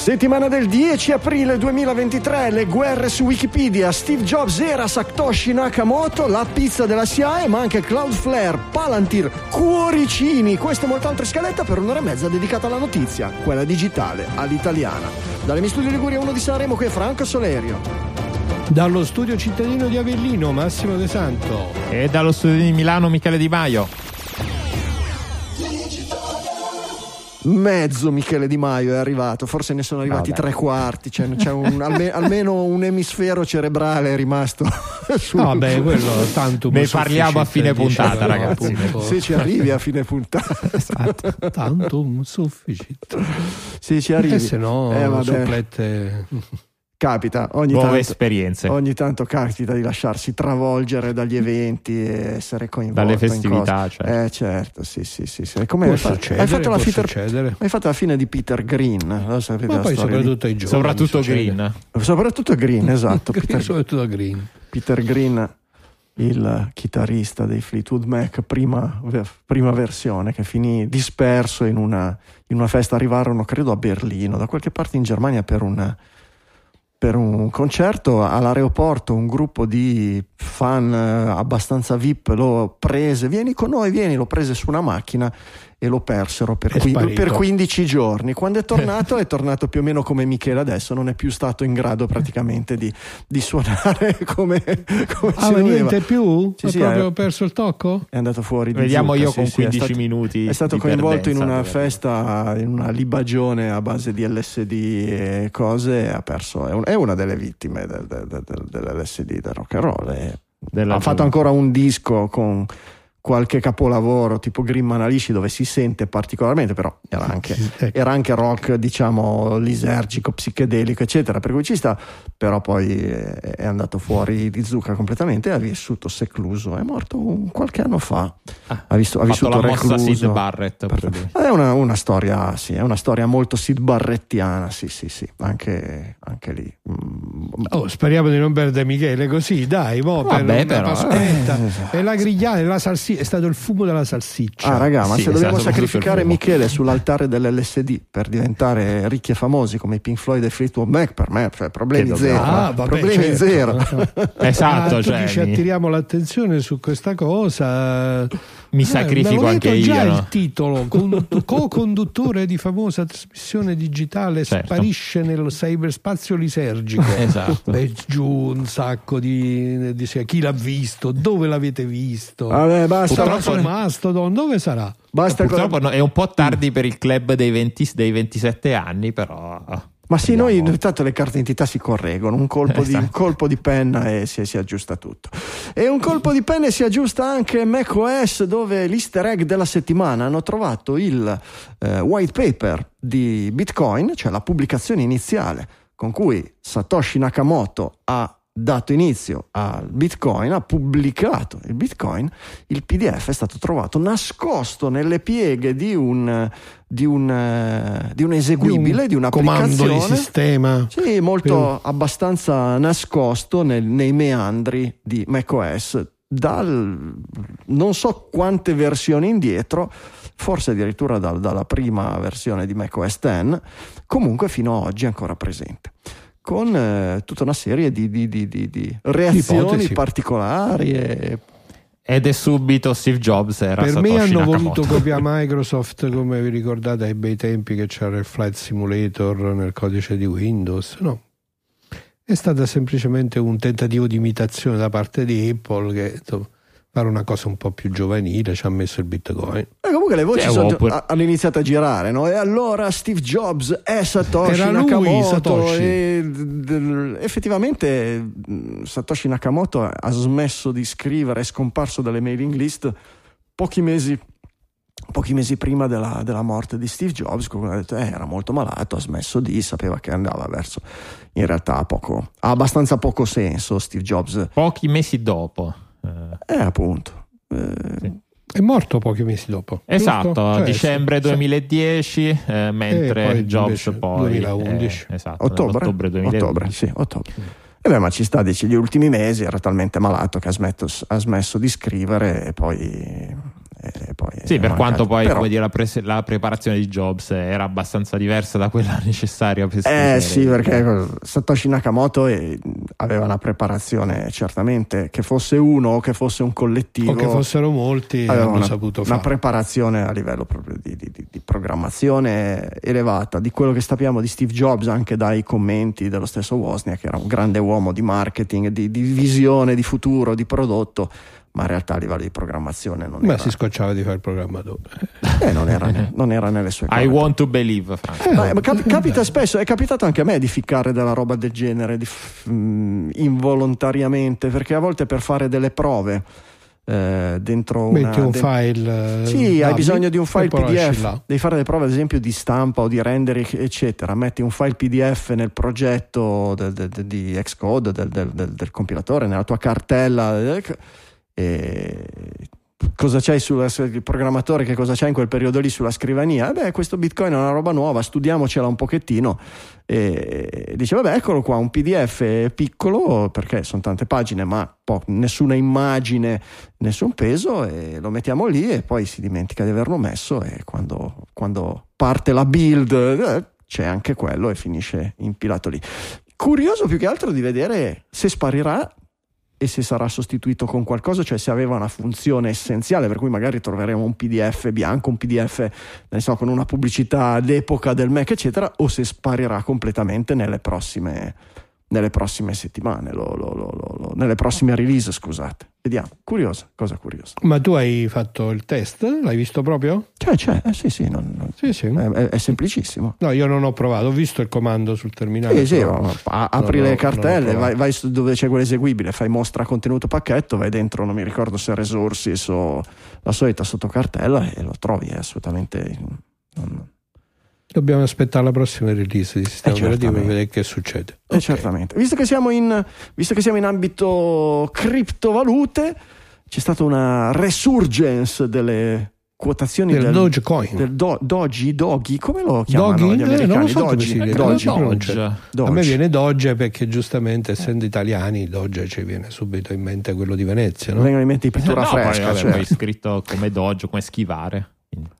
Settimana del 10 aprile 2023, le guerre su Wikipedia, Steve Jobs era Satoshi Nakamoto, la pizza della SIAE, ma anche Cloudflare, Palantir, Cuoricini, questo e molte altre scalette per un'ora e mezza dedicata alla notizia, quella digitale, all'italiana. Dalle mie studi Liguria 1 di Sanremo, qui è Franco Solerio. Dallo studio cittadino di Avellino, Massimo De Santo. E dallo studio di Milano, Michele Di Maio. Mezzo Michele Di Maio è arrivato, forse ne sono arrivati Vabbè. tre quarti, cioè c'è un- alme- almeno un emisfero cerebrale è rimato sul... No, vabbè, quello tanto Ne parliamo a fine puntata, ragazzi. Se ci arrivi a fine puntata, Esatto, tanto sufficit. se ci arrivi. E se no, Eh, vabbè. supplette. Capita ogni Nuove tanto, esperienze. ogni tanto capita di lasciarsi travolgere dagli eventi e essere coinvolto Dalle in festività, cose. certo. Eh certo, sì, sì, sì, sì. Come hai hai fatto Peter- hai fatto la fine di Peter Green, lo sapete Ma poi soprattutto ai giovani. Soprattutto succede. Green. soprattutto Green, esatto, Green, Peter, soprattutto Green. Peter Green, il chitarrista dei Fleetwood Mac, prima, prima versione, che finì disperso in una, in una festa. Arrivarono, credo, a Berlino, da qualche parte in Germania per un, per un concerto. All'aeroporto un gruppo di fan eh, abbastanza VIP lo prese, vieni con noi, vieni, lo prese su una macchina e lo persero per, È qui- per 15 giorni. Quando è tornato, è tornato più o meno come Michele adesso, non è più stato in grado praticamente di, di suonare come, come Ah, ma niente più? Sì, ha sì, proprio eh. perso il tocco? È andato fuori di Vediamo zucca, io sì, con sì, 15 è stato, minuti. È stato coinvolto in perdenza, una dove- festa, in una libagione a base di LSD e cose. Ha perso, è, un- è una delle vittime del- del- del- del- dell'LSD, del rock and roll. e ha fatto ancora un disco con qualche capolavoro tipo Green Manalishi dove si sente particolarmente, però era anche, Ecco. era anche rock, diciamo, lisergico, psichedelico, eccetera. Per cui ci sta, però poi è, andato fuori di zucca completamente e ha vissuto secluso. È morto un- qualche anno fa. Ah, ha, visto- ha vissuto recluso. Barrett. Proprio. È una, una storia, sì, è una storia molto Sid Barrettiana, sì, sì, sì, anche, anche lì. Mm, Oh, speriamo di non perdere Michele così, dai, mo per Vabbè, una però, Pasquetta. eh. E la grigliata, e la salsiccia, è stato il fumo della salsiccia. Ah, raga, ma Sì, se dobbiamo sacrificare. Michele sull'altare dell'LSD per diventare ricchi e famosi come i Pink Floyd e Fleetwood Mac, per me, cioè, problemi zero. Ah, vabbè, problemi certo. zero. Esatto, Ah, tu cioè, dici attiriamo l'attenzione su questa cosa. Mi Eh, sacrifico avevo anche letto già io. il no? titolo, con- co-conduttore di famosa trasmissione digitale Certo. sparisce nel cyberspazio lisergico. Esatto. Beh, giù un sacco di, di- chi l'ha visto, dove l'avete visto. Vabbè, basta. Purtroppo- Mastodon, dove sarà? basta Purtroppo no, è un po' tardi per il club dei, 20 dei 27 anni, però. Ma sì, Andiamo. noi intanto le carte d'identità si correggono, un colpo, di, Esatto. un colpo di penna e si, si aggiusta tutto. E un colpo di penna e si aggiusta anche macOS dove l'easter egg della settimana hanno trovato il eh, white paper di Bitcoin, cioè la pubblicazione iniziale con cui Satoshi Nakamoto ha dato inizio al Bitcoin, ha pubblicato il Bitcoin, il PDF è stato trovato nascosto nelle pieghe di un, di un, eh, di un eseguibile, di, comando di un'applicazione. sistema. Sì, molto abbastanza nascosto nel- nei meandri di macOS. Dal non so quante versioni indietro, forse addirittura dal- dalla prima versione di macOS 10, comunque fino ad oggi è ancora presente. Con eh, tutta una serie di, di- di- di- di reazioni Ipotesi. particolari e Ed è subito Steve Jobs. Era Per me Satoshi hanno Nakamoto. voluto copiare Microsoft, come vi ricordate ai bei tempi che c'era il Flight Simulator nel codice di Windows. No, è stato semplicemente un tentativo di imitazione da parte di Apple che insomma, fare una cosa un po' più giovanile ci ha messo il Bitcoin. E comunque le voci Sì, sono- oppure- ha- hanno iniziato a girare, no? E allora Steve Jobs è Satoshi Era lui, Nakamoto. Satoshi. e d- d- effettivamente Satoshi Nakamoto ha smesso di scrivere, è scomparso dalle mailing list pochi mesi. Pochi mesi prima della, della morte di Steve Jobs, qualcuno ha detto eh, era molto malato, ha smesso di, sapeva che andava verso. In realtà poco, ha abbastanza poco senso Steve Jobs Pochi mesi dopo. Eh, eh, appunto. Eh, Sì. È morto pochi mesi dopo. Esatto, giusto? Cioè, dicembre sì, sì. 2010, eh, mentre poi Jobs invece poi 2011. eh, esatto, Ottobre? ottobre 2011. Ottobre, sì, ottobre. E beh, ma ci sta, dici, gli ultimi mesi era talmente malato che ha, smetto- ha smesso di scrivere e poi... e poi Sì, è per mancato. quanto poi Però- come dire, la, pres- la preparazione di Jobs era abbastanza diversa da quella necessaria per Eh sì, perché Satoshi Nakamoto eh, aveva una preparazione certamente che fosse uno o che fosse un collettivo. O che fossero molti, aveva hanno una, saputo una fare. preparazione a livello proprio di, di- di- di programmazione elevata. Di quello che sappiamo di Steve Jobs, anche dai commenti dello stesso Wozniak, che era un grande uomo di marketing, di, di visione, di futuro, di prodotto, ma in realtà a livello di programmazione non Ma era, si scocciava di fare il programmatore. eh, non era, non era nelle sue I corde. want to believe. Ma- ma cap- capita spesso, è capitato anche a me di ficcare della roba del genere di f- mm, involontariamente, perché a volte per fare delle prove eh, dentro una. Metti un de- file. eh, Sì, hai DAVI, bisogno di un file PDF, devi fare delle prove ad esempio di stampa o di rendering eccetera, metti un file PDF nel progetto del- del- di Xcode del, del- del- del compilatore, nella tua cartella eh, e cosa c'hai sulla, il programmatore che cosa c'ha in quel periodo lì sulla scrivania? Eh beh, questo Bitcoin è una roba nuova, studiamocela un pochettino. E dice, vabbè, eccolo qua, un PDF piccolo perché sono tante pagine, ma po- nessuna immagine, nessun peso, e lo mettiamo lì e poi si dimentica di averlo messo. E quando, quando parte la build, eh, c'è anche quello e finisce impilato lì. Curioso più che altro di vedere se sparirà e se sarà sostituito con qualcosa, cioè se aveva una funzione essenziale, per cui magari troveremo un PDF bianco, un PDF so, con una pubblicità d'epoca del Mac, eccetera, o se sparirà completamente nelle prossime, nelle prossime settimane, lo- lo- lo- nelle prossime release, scusate. Vediamo, curiosa, cosa curiosa. Ma tu hai fatto il test? L'hai visto proprio? C'è, c'è, eh, sì, sì, non- non- Sì, sì. è, è- semplicissimo. No, io non ho provato, ho visto il comando sul terminale. Sì, sì, a- apri non le cartelle, vai, vai dove c'è quell'eseguibile, fai mostra contenuto pacchetto, vai dentro, non mi ricordo se resources o la solita sottocartella e lo trovi, è assolutamente... non- Dobbiamo aspettare la prossima release di sistema Eh, operativo per certamente. vedere che succede. Eh, Ok. certamente. Visto che, siamo in, visto che siamo in ambito criptovalute, c'è stata una resurgence delle quotazioni Del del, Dogecoin. del do- Dogi, Doghi, come lo chiamano Doggy? gli Eh, americani? non lo so come Dogi. Dogi. Lo so. Doge. Doge. A me viene Doge perché giustamente essendo italiani Doge ci viene subito in mente quello di Venezia, no? Vengono in mente di pittura no, poi, fresca. vabbè, cioè. poi scritto come Dodge, come schivare.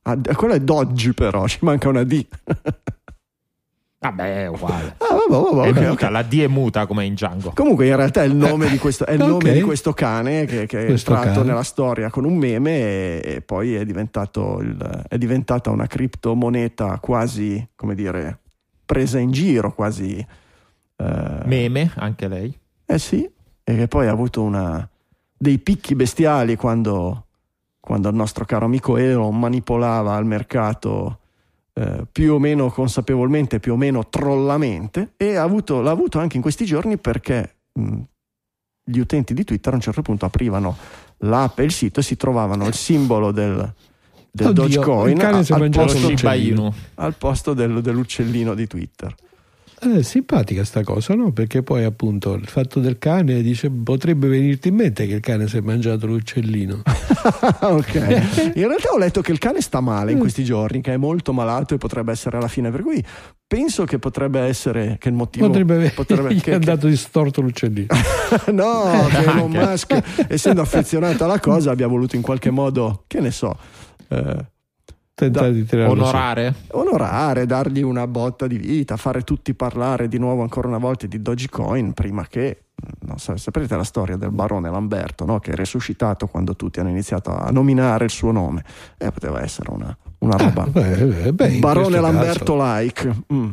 Ah, quello è Dodge però, ci manca una D. Vabbè, è uguale. Ah, vabbè, vabbè, È ok, muta, ok. La D è muta come in Django. Comunque in realtà è il nome di questo, è il nome Ok. di questo cane che, che è Questo entrato cane. nella storia con un meme e, e poi è, diventato il- è diventata una criptomoneta quasi, come dire, presa in giro, quasi... eh, Meme, anche lei. eh sì, e che poi ha avuto una, dei picchi bestiali quando, quando il nostro caro amico Elon manipolava il mercato eh, più o meno consapevolmente, più o meno trollamente, e ha avuto- l'ha avuto anche in questi giorni perché mh, gli utenti di Twitter a un certo punto aprivano l'app e il sito e si trovavano il simbolo del, del Oddio, Dogecoin a- al, posto, al posto del- dell'uccellino di Twitter. Eh, simpatica sta cosa, no? Perché poi appunto il fatto del cane dice potrebbe venirti in mente che il cane si è mangiato l'uccellino. ok. In realtà ho letto che il cane sta male in questi giorni, che è molto malato e potrebbe essere alla fine. Per cui penso che potrebbe essere che il motivo Potrebbe potrebbe- che- è andato distorto l'uccellino. che- no, che Elon. Musk, essendo affezionato alla cosa, abbia voluto in qualche modo, che ne so, eh, Tentare Da- di tirarlo su. Onorare. onorare, dargli una botta di vita, fare tutti parlare di nuovo ancora una volta di Dogecoin prima che. Non so, sapete la storia del barone Lamberto, no? che è resuscitato quando tutti hanno iniziato a nominare il suo nome. E poteva essere una, una roba. Beh, eh, beh, in barone questo caso- Lamberto-like. Mm.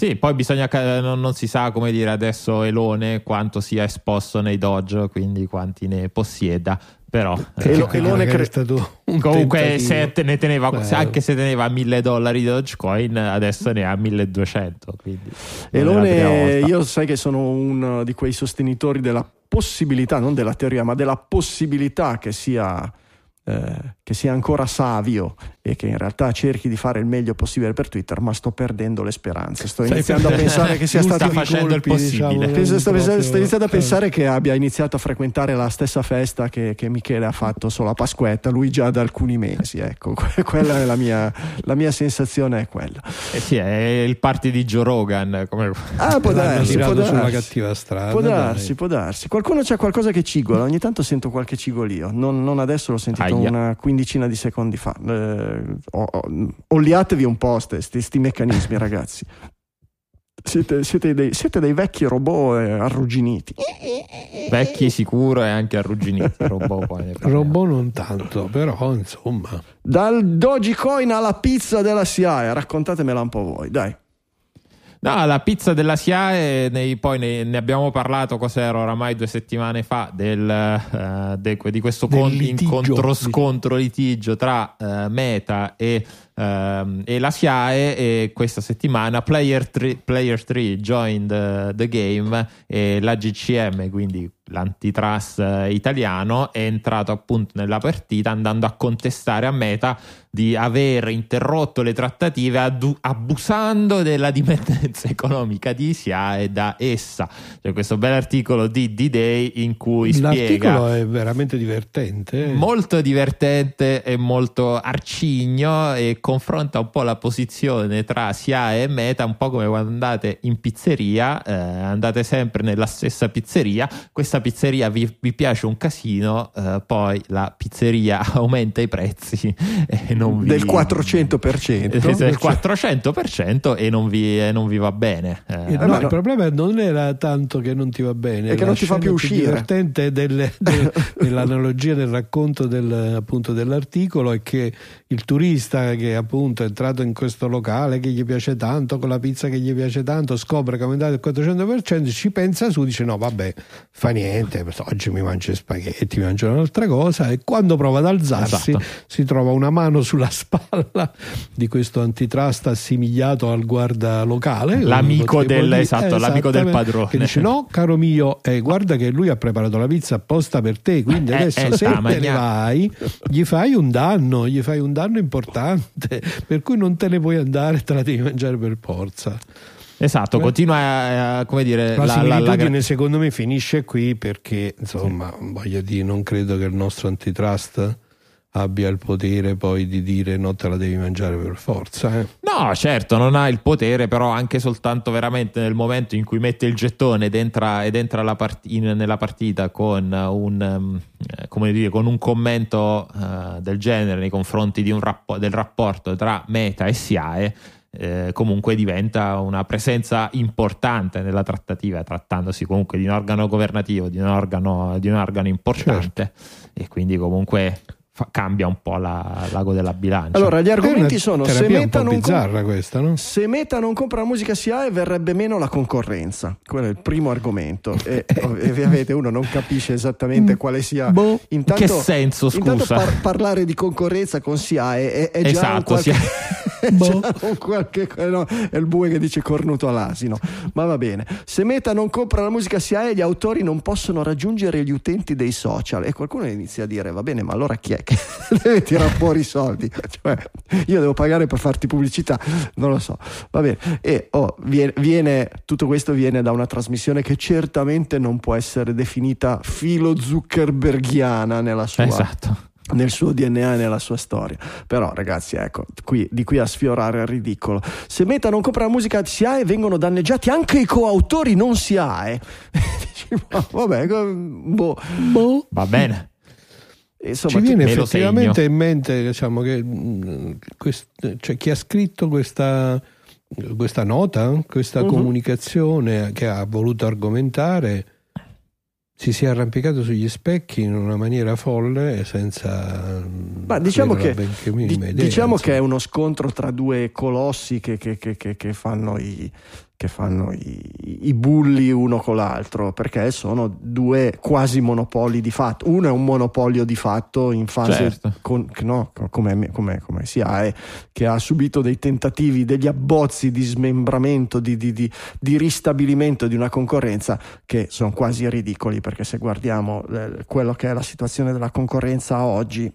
Sì, poi bisogna non, non si sa come dire adesso Elone quanto sia esposto nei Doge, quindi quanti ne possieda, però Eh, eh, Elone cre- è stato un comunque se te ne teneva, Beh. se- anche se teneva 1000 dollari di Dogecoin, adesso ne ha 1200, quindi non è la prima Elone, io sai che sono uno di quei sostenitori della possibilità, non della teoria, ma della possibilità che sia eh, che sia ancora savio e che in realtà cerchi di fare il meglio possibile per Twitter, ma sto perdendo le speranze. Sto iniziando a pensare che sia stato facendo il colpi, possibile. diciamo, sto, proprio- sto iniziando a eh. pensare che abbia iniziato a frequentare la stessa festa che, che Michele ha fatto solo a Pasquetta, lui già da alcuni mesi. Ecco, que- quella è la mia, la mia sensazione, è quella. Eh sì, è il party di Joe Rogan. Come... Ah, può darsi, può darsi. cattiva strada. Può darsi, può darsi. Qualcuno c'è qualcosa che cigola, ogni tanto sento qualche cigolio, non, non adesso l'ho sentito Aia. una quindicina di secondi fa. Eh, o- o- oliatevi un po' sti, sti- sti meccanismi, ragazzi. Siete, siete dei, siete dei vecchi robot eh, arrugginiti. Vecchi sicuro e anche arrugginiti. Robot, poi ne parliamo. Robot non tanto, però insomma. Dal Dogecoin alla pizza della SIAE, raccontatemela un po' voi, dai. No, la pizza della SIAE, nei- poi ne, ne abbiamo parlato, cos'era oramai due settimane fa, del, eh, de- di questo con- incontro-scontro litigio tra eh, Meta e, ehm, e la SIAE e questa settimana Player 3, Player 3 joined eh, the game e la GCM, quindi l'antitrust eh, italiano, è entrato appunto nella partita andando a contestare a Meta di aver interrotto le trattative addu- abusando della dipendenza economica di SIAE da essa. C'è questo bell'articolo di D-Day in cui L'articolo spiega è veramente divertente. molto divertente e molto arcigno e confronta un po' la posizione tra SIAE e Meta, un po' come quando andate in pizzeria, eh, andate sempre nella stessa pizzeria, questa pizzeria vi, vi piace un casino, eh, poi la pizzeria aumenta i prezzi e non vi... Del 400%. Eh, del 400% e non vi, e non vi va bene. Eh, Eh, no, ma no. il problema non era tanto che non ti va bene, È che non ti fa più uscire. divertente del- del- dell'analogia del racconto del- appunto, dell'articolo è che il turista che appunto è entrato in questo locale che gli piace tanto, con la pizza che gli piace tanto, scopre che è aumentato il 400%, ci pensa su, dice no vabbè, fa niente, oggi mi mangio i spaghetti, mi mangio un'altra cosa e quando prova ad alzarsi Esatto. si trova una mano sulla spalla di questo antitrust assimigliato al guarda locale. L'amico del- esatto, l'amico del padrone. Che dice no, caro mio, eh, guarda che lui ha preparato la pizza apposta per te, quindi Eh, adesso eh, se te ne vai gli fai un danno, gli fai un danno importante, per cui non te ne puoi andare, te la devi mangiare per forza. Esatto, Eh. continua a, come dire La, la- la- la- secondo me finisce qui perché insomma voglio dire non credo che il nostro antitrust abbia il potere poi di dire no te la devi mangiare per forza eh. No, certo, non ha il potere, però anche soltanto veramente nel momento in cui mette il gettone ed entra, ed entra la part- in- nella partita con un, come dire, con un commento eh, del genere nei confronti di un rappo- del rapporto tra Meta e SIAE, eh, comunque diventa una presenza importante nella trattativa, trattandosi comunque di un organo governativo, di un organo, di un organo importante e quindi comunque fa- cambia un po' la- l'ago della bilancia. Allora, gli argomenti sono: se Meta, non com- questa no? se Meta non compra la musica SIAE, verrebbe meno la concorrenza. Quello è il primo argomento. E ovviamente uno non capisce esattamente quale sia. Boh. Intanto, Che senso, intanto scusa? par- parlare di concorrenza con SIAE è, è già un Esatto, qualche, sì. Boh. un qualche- no, è il bue che dice cornuto all'asino. Ma va bene. Se Meta non compra la musica SIAE, gli autori non possono raggiungere gli utenti dei social. E qualcuno inizia a dire: Va bene, ma allora chi è che deve tirare fuori i soldi? Cioè, io devo pagare per farti pubblicità, non lo so. Va bene. E oh, viene, viene- tutto questo viene da una trasmissione che certamente non può essere definita filo zuckerberghiana nella sua Esatto. Nel suo DNA e nella sua storia. Però, ragazzi, ecco, qui- di qui a sfiorare il ridicolo. Se Meta non compra la musica SIAE, vengono danneggiati anche i coautori non SIAE. Dici, ma vabbè, boh. Boh. Va bene. Insomma, Ci viene effettivamente in mente diciamo, che mm, quest- cioè, chi ha scritto questa, questa nota, questa Mhm. comunicazione che ha voluto argomentare, si sia arrampicato sugli specchi in una maniera folle senza Ma diciamo che- di- idea, diciamo insomma. che è uno scontro tra due colossi che, che- che- che- che fanno i che fanno i, i bulli uno con l'altro perché sono due quasi monopoli di fatto uno è un monopolio di fatto in fase Certo. con- no, come, come, come SIAE che ha subito dei tentativi degli abbozzi di smembramento di, di- di- di ristabilimento di una concorrenza che sono quasi ridicoli perché se guardiamo eh, quello che è la situazione della concorrenza oggi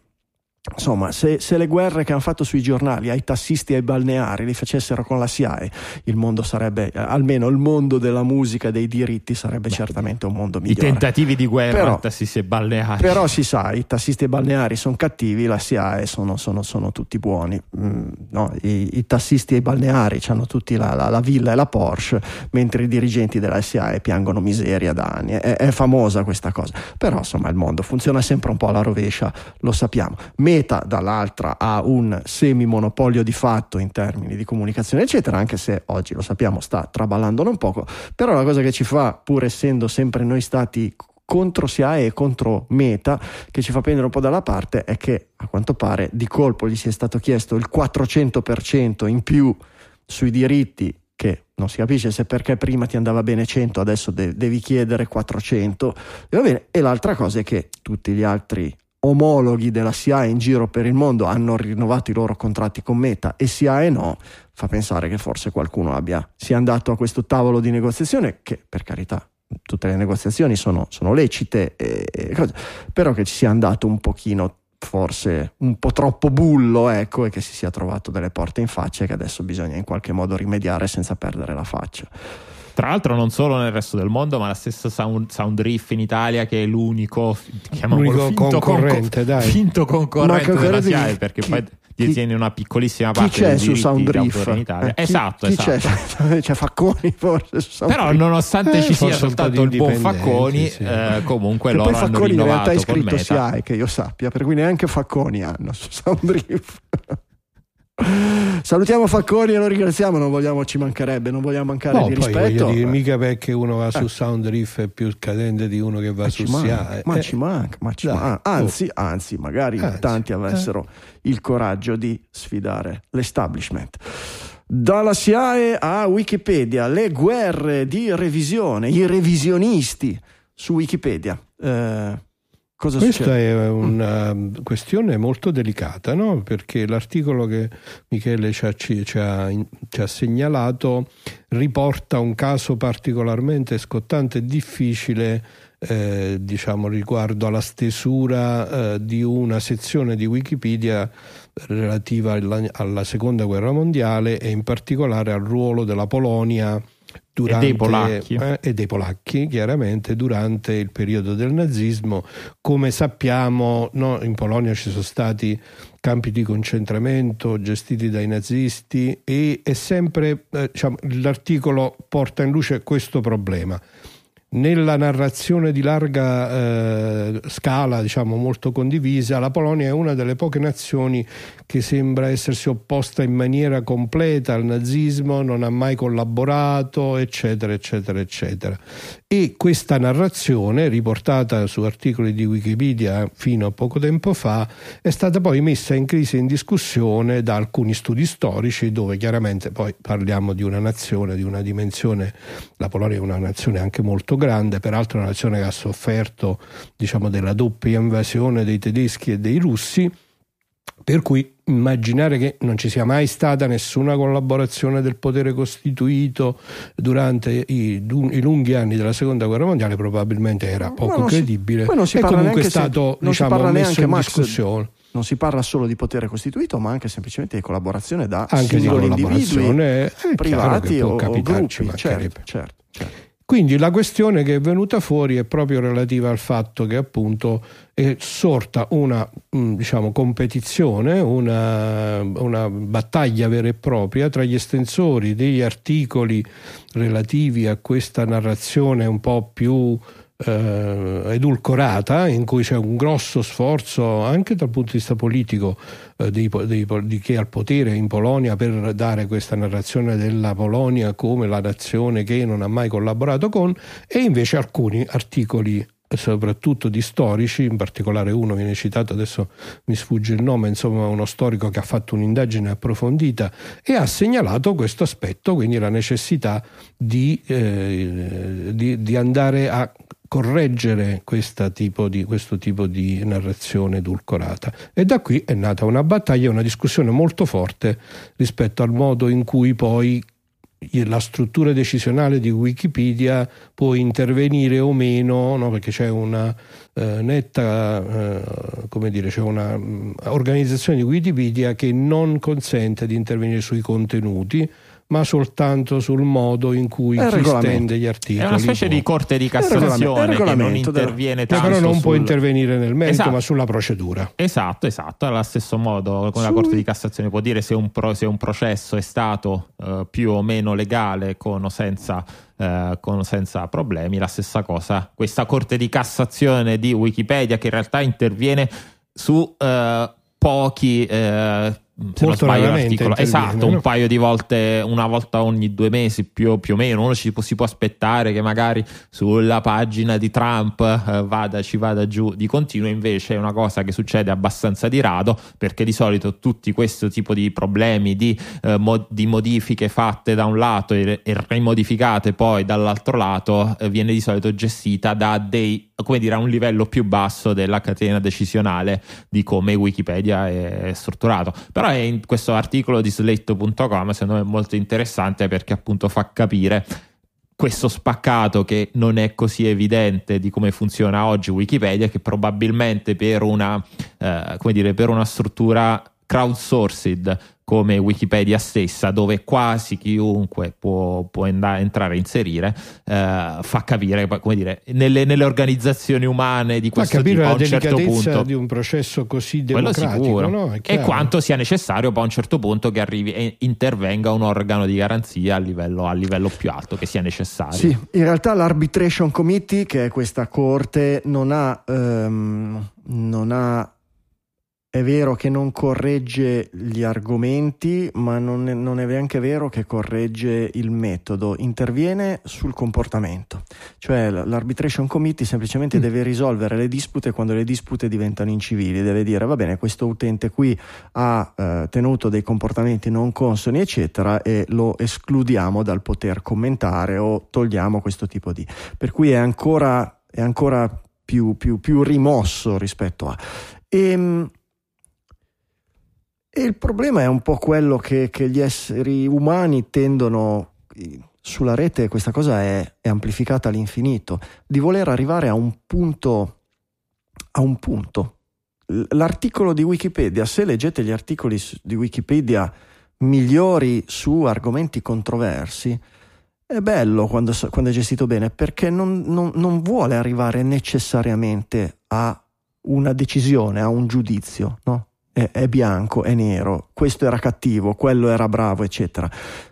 Insomma, se, se, le guerre che hanno fatto sui giornali ai tassisti e ai balneari li facessero con la SIAE, il mondo sarebbe, eh, almeno il mondo della musica e dei diritti sarebbe Beh, certamente un mondo migliore. I tentativi di guerra però, tassisti e balneari. Però si sa, i tassisti e balneari sono cattivi, la SIAE sono, sono, sono tutti buoni. Mm, no, i, i, tassisti e i balneari hanno tutti la, la, la, villa e la Porsche, mentre i dirigenti della SIAE piangono miseria da anni. È, è famosa questa cosa. Però insomma il mondo funziona sempre un po' alla rovescia, lo sappiamo. Meta dall'altra ha un semi-monopolio di fatto in termini di comunicazione, eccetera, anche se oggi lo sappiamo sta traballandone un poco, però la cosa che ci fa, pur essendo sempre noi stati contro SIAE e contro Meta che ci fa prendere un po' dalla parte è che a quanto pare di colpo gli sia stato chiesto il 400% in più sui diritti che non si capisce se perché prima ti andava bene 100 adesso de- devi chiedere 400 e, e l'altra cosa è che tutti gli altri omologhi della SIAE in giro per il mondo hanno rinnovato i loro contratti con Meta e SIAE no, fa pensare che forse qualcuno abbia, sia andato a questo tavolo di negoziazione, che per carità tutte le negoziazioni sono, sono lecite, e, e, però che ci sia andato un pochino forse un po' troppo bullo, ecco, e che si sia trovato delle porte in faccia e che adesso bisogna in qualche modo rimediare senza perdere la faccia. Tra l'altro non solo nel resto del mondo, ma la stessa Sound, Sound Riff in Italia che è l'unico, l'unico finto concorrente, conco- finto concorrente della SIAE, perché chi, poi detiene una piccolissima parte chi c'è su Sound Riff? in Italia. Eh, esatto, chi, esatto. C'è? c'è Facconi forse su Sound Però nonostante eh, ci sia soltanto il buon Facconi, sì. eh, comunque che loro poi Facconi in realtà è scritto SIAE che io sappia, per cui neanche Facconi hanno su Sound Riff. Salutiamo Facconi e lo ringraziamo, non vogliamo, ci mancherebbe, non vogliamo mancare no, di poi rispetto. Dire, mica perché uno va eh. su Sound Riff è più cadente di uno che va ma su SIA. Ma eh. ci manca, ma ci manca. Anzi, oh. anzi, magari anzi, tanti avessero eh. il coraggio di sfidare l'establishment. Dalla SIAE a Wikipedia, le guerre di revisione, i revisionisti su Wikipedia. Eh, Cosa Questa succede? è una questione molto delicata, no? perché l'articolo che Michele ci ha, ci, ha, ci ha, segnalato riporta un caso particolarmente scottante e difficile eh, diciamo, riguardo alla stesura eh, di una sezione di Wikipedia relativa alla, alla Seconda Guerra Mondiale e in particolare al ruolo della Polonia durante, e dei polacchi. Eh, e dei polacchi, chiaramente, durante il periodo del nazismo. Come sappiamo, no, in Polonia ci sono stati campi di concentramento gestiti dai nazisti e è sempre, eh, diciamo, l'articolo porta in luce questo problema nella narrazione di larga eh, scala, diciamo molto condivisa, la Polonia è una delle poche nazioni che sembra essersi opposta in maniera completa al nazismo, non ha mai collaborato, eccetera, eccetera, eccetera. E questa narrazione, riportata su articoli di Wikipedia fino a poco tempo fa, è stata poi messa in crisi e in discussione da alcuni studi storici, dove chiaramente poi parliamo di una nazione, di una dimensione, la Polonia è una nazione anche molto grande, peraltro una nazione che ha sofferto diciamo, della doppia invasione dei tedeschi e dei russi, per cui immaginare che non ci sia mai stata nessuna collaborazione del potere costituito durante i, i lunghi anni della seconda guerra mondiale probabilmente era poco credibile si, e comunque è stato se, diciamo, messo in Max, discussione non si parla solo di potere costituito, ma anche semplicemente di collaborazione da anche singoli individui privati o, o gruppi. Certo, certo, certo. Quindi la questione che è venuta fuori è proprio relativa al fatto che appunto è sorta una mm, diciamo, competizione, una, una, battaglia vera e propria tra gli estensori degli articoli relativi a questa narrazione un po' più eh, edulcorata in cui c'è un grosso sforzo anche dal punto di vista politico eh, dei, dei, di chi è al potere in Polonia per dare questa narrazione della Polonia come la nazione che non ha mai collaborato con e invece alcuni articoli soprattutto di storici, in particolare uno viene citato, adesso mi sfugge il nome, insomma uno storico che ha fatto un'indagine approfondita e ha segnalato questo aspetto, quindi la necessità di, eh, di, di andare a correggere tipo di, questo tipo di narrazione edulcorata. E da qui è nata una battaglia, una discussione molto forte rispetto al modo in cui poi la struttura decisionale di Wikipedia può intervenire o meno, no? perché c'è una eh, netta, eh, come dire, c'è una mm, organizzazione di Wikipedia che non consente di intervenire sui contenuti ma soltanto sul modo in cui chi stende gli articoli. È una specie può. di corte di Cassazione che non interviene tanto. Però non sul... può intervenire nel merito, esatto. ma sulla procedura. Esatto, esatto. Allo stesso modo, come la Corte di Cassazione può dire se un, pro, se un processo è stato uh, più o meno legale con o senza. Uh, con, senza problemi, la stessa cosa. Questa Corte di Cassazione di Wikipedia che in realtà interviene su uh, pochi se non sbaglio l'articolo. esatto un paio di volte una volta ogni due mesi più, più o meno. Uno ci, si può aspettare che magari sulla pagina di Trump eh, vada, ci vada giù di continuo. Invece è una cosa che succede abbastanza di rado perché di solito tutti questo tipo di problemi di, eh, mod, di modifiche fatte da un lato e, e rimodificate poi dall'altro lato eh, viene di solito gestita da dei come dire a un livello più basso della catena decisionale di come Wikipedia è strutturato. Però però in questo articolo di slate.com secondo me è molto interessante perché appunto fa capire questo spaccato che non è così evidente di come funziona oggi Wikipedia che probabilmente per una, eh, dire, per una struttura crowdsourced come Wikipedia stessa, dove quasi chiunque può, può andare, entrare a inserire, eh, fa capire, come dire, nelle, nelle, organizzazioni umane di questo tipo a un certo punto di un processo così democratico no? e quanto sia necessario poi a un certo punto che arrivi e intervenga un organo di garanzia a livello, a livello più alto che sia necessario. Sì, in realtà l'Arbitration Committee, che è questa corte, non ha, um, non ha è vero che non corregge gli argomenti, ma non è, non è, neanche vero che corregge il metodo, interviene sul comportamento. Cioè l'arbitration committee semplicemente mm. deve risolvere le dispute quando le dispute diventano incivili, deve dire va bene, questo utente qui ha eh, tenuto dei comportamenti non consoni, eccetera, e lo escludiamo dal poter commentare o togliamo questo tipo di... Per cui è ancora, è ancora più, più, più rimosso rispetto a... E, ehm, e il problema è un po' quello che, che gli esseri umani tendono sulla rete, questa cosa è, è, amplificata all'infinito, di voler arrivare a un punto, a un punto. L'articolo di Wikipedia, se leggete gli articoli di Wikipedia migliori su argomenti controversi, è bello quando, quando è gestito bene perché non, non, non vuole arrivare necessariamente a una decisione, a un giudizio, no? È, bianco, è nero, questo era cattivo, quello era bravo, eccetera.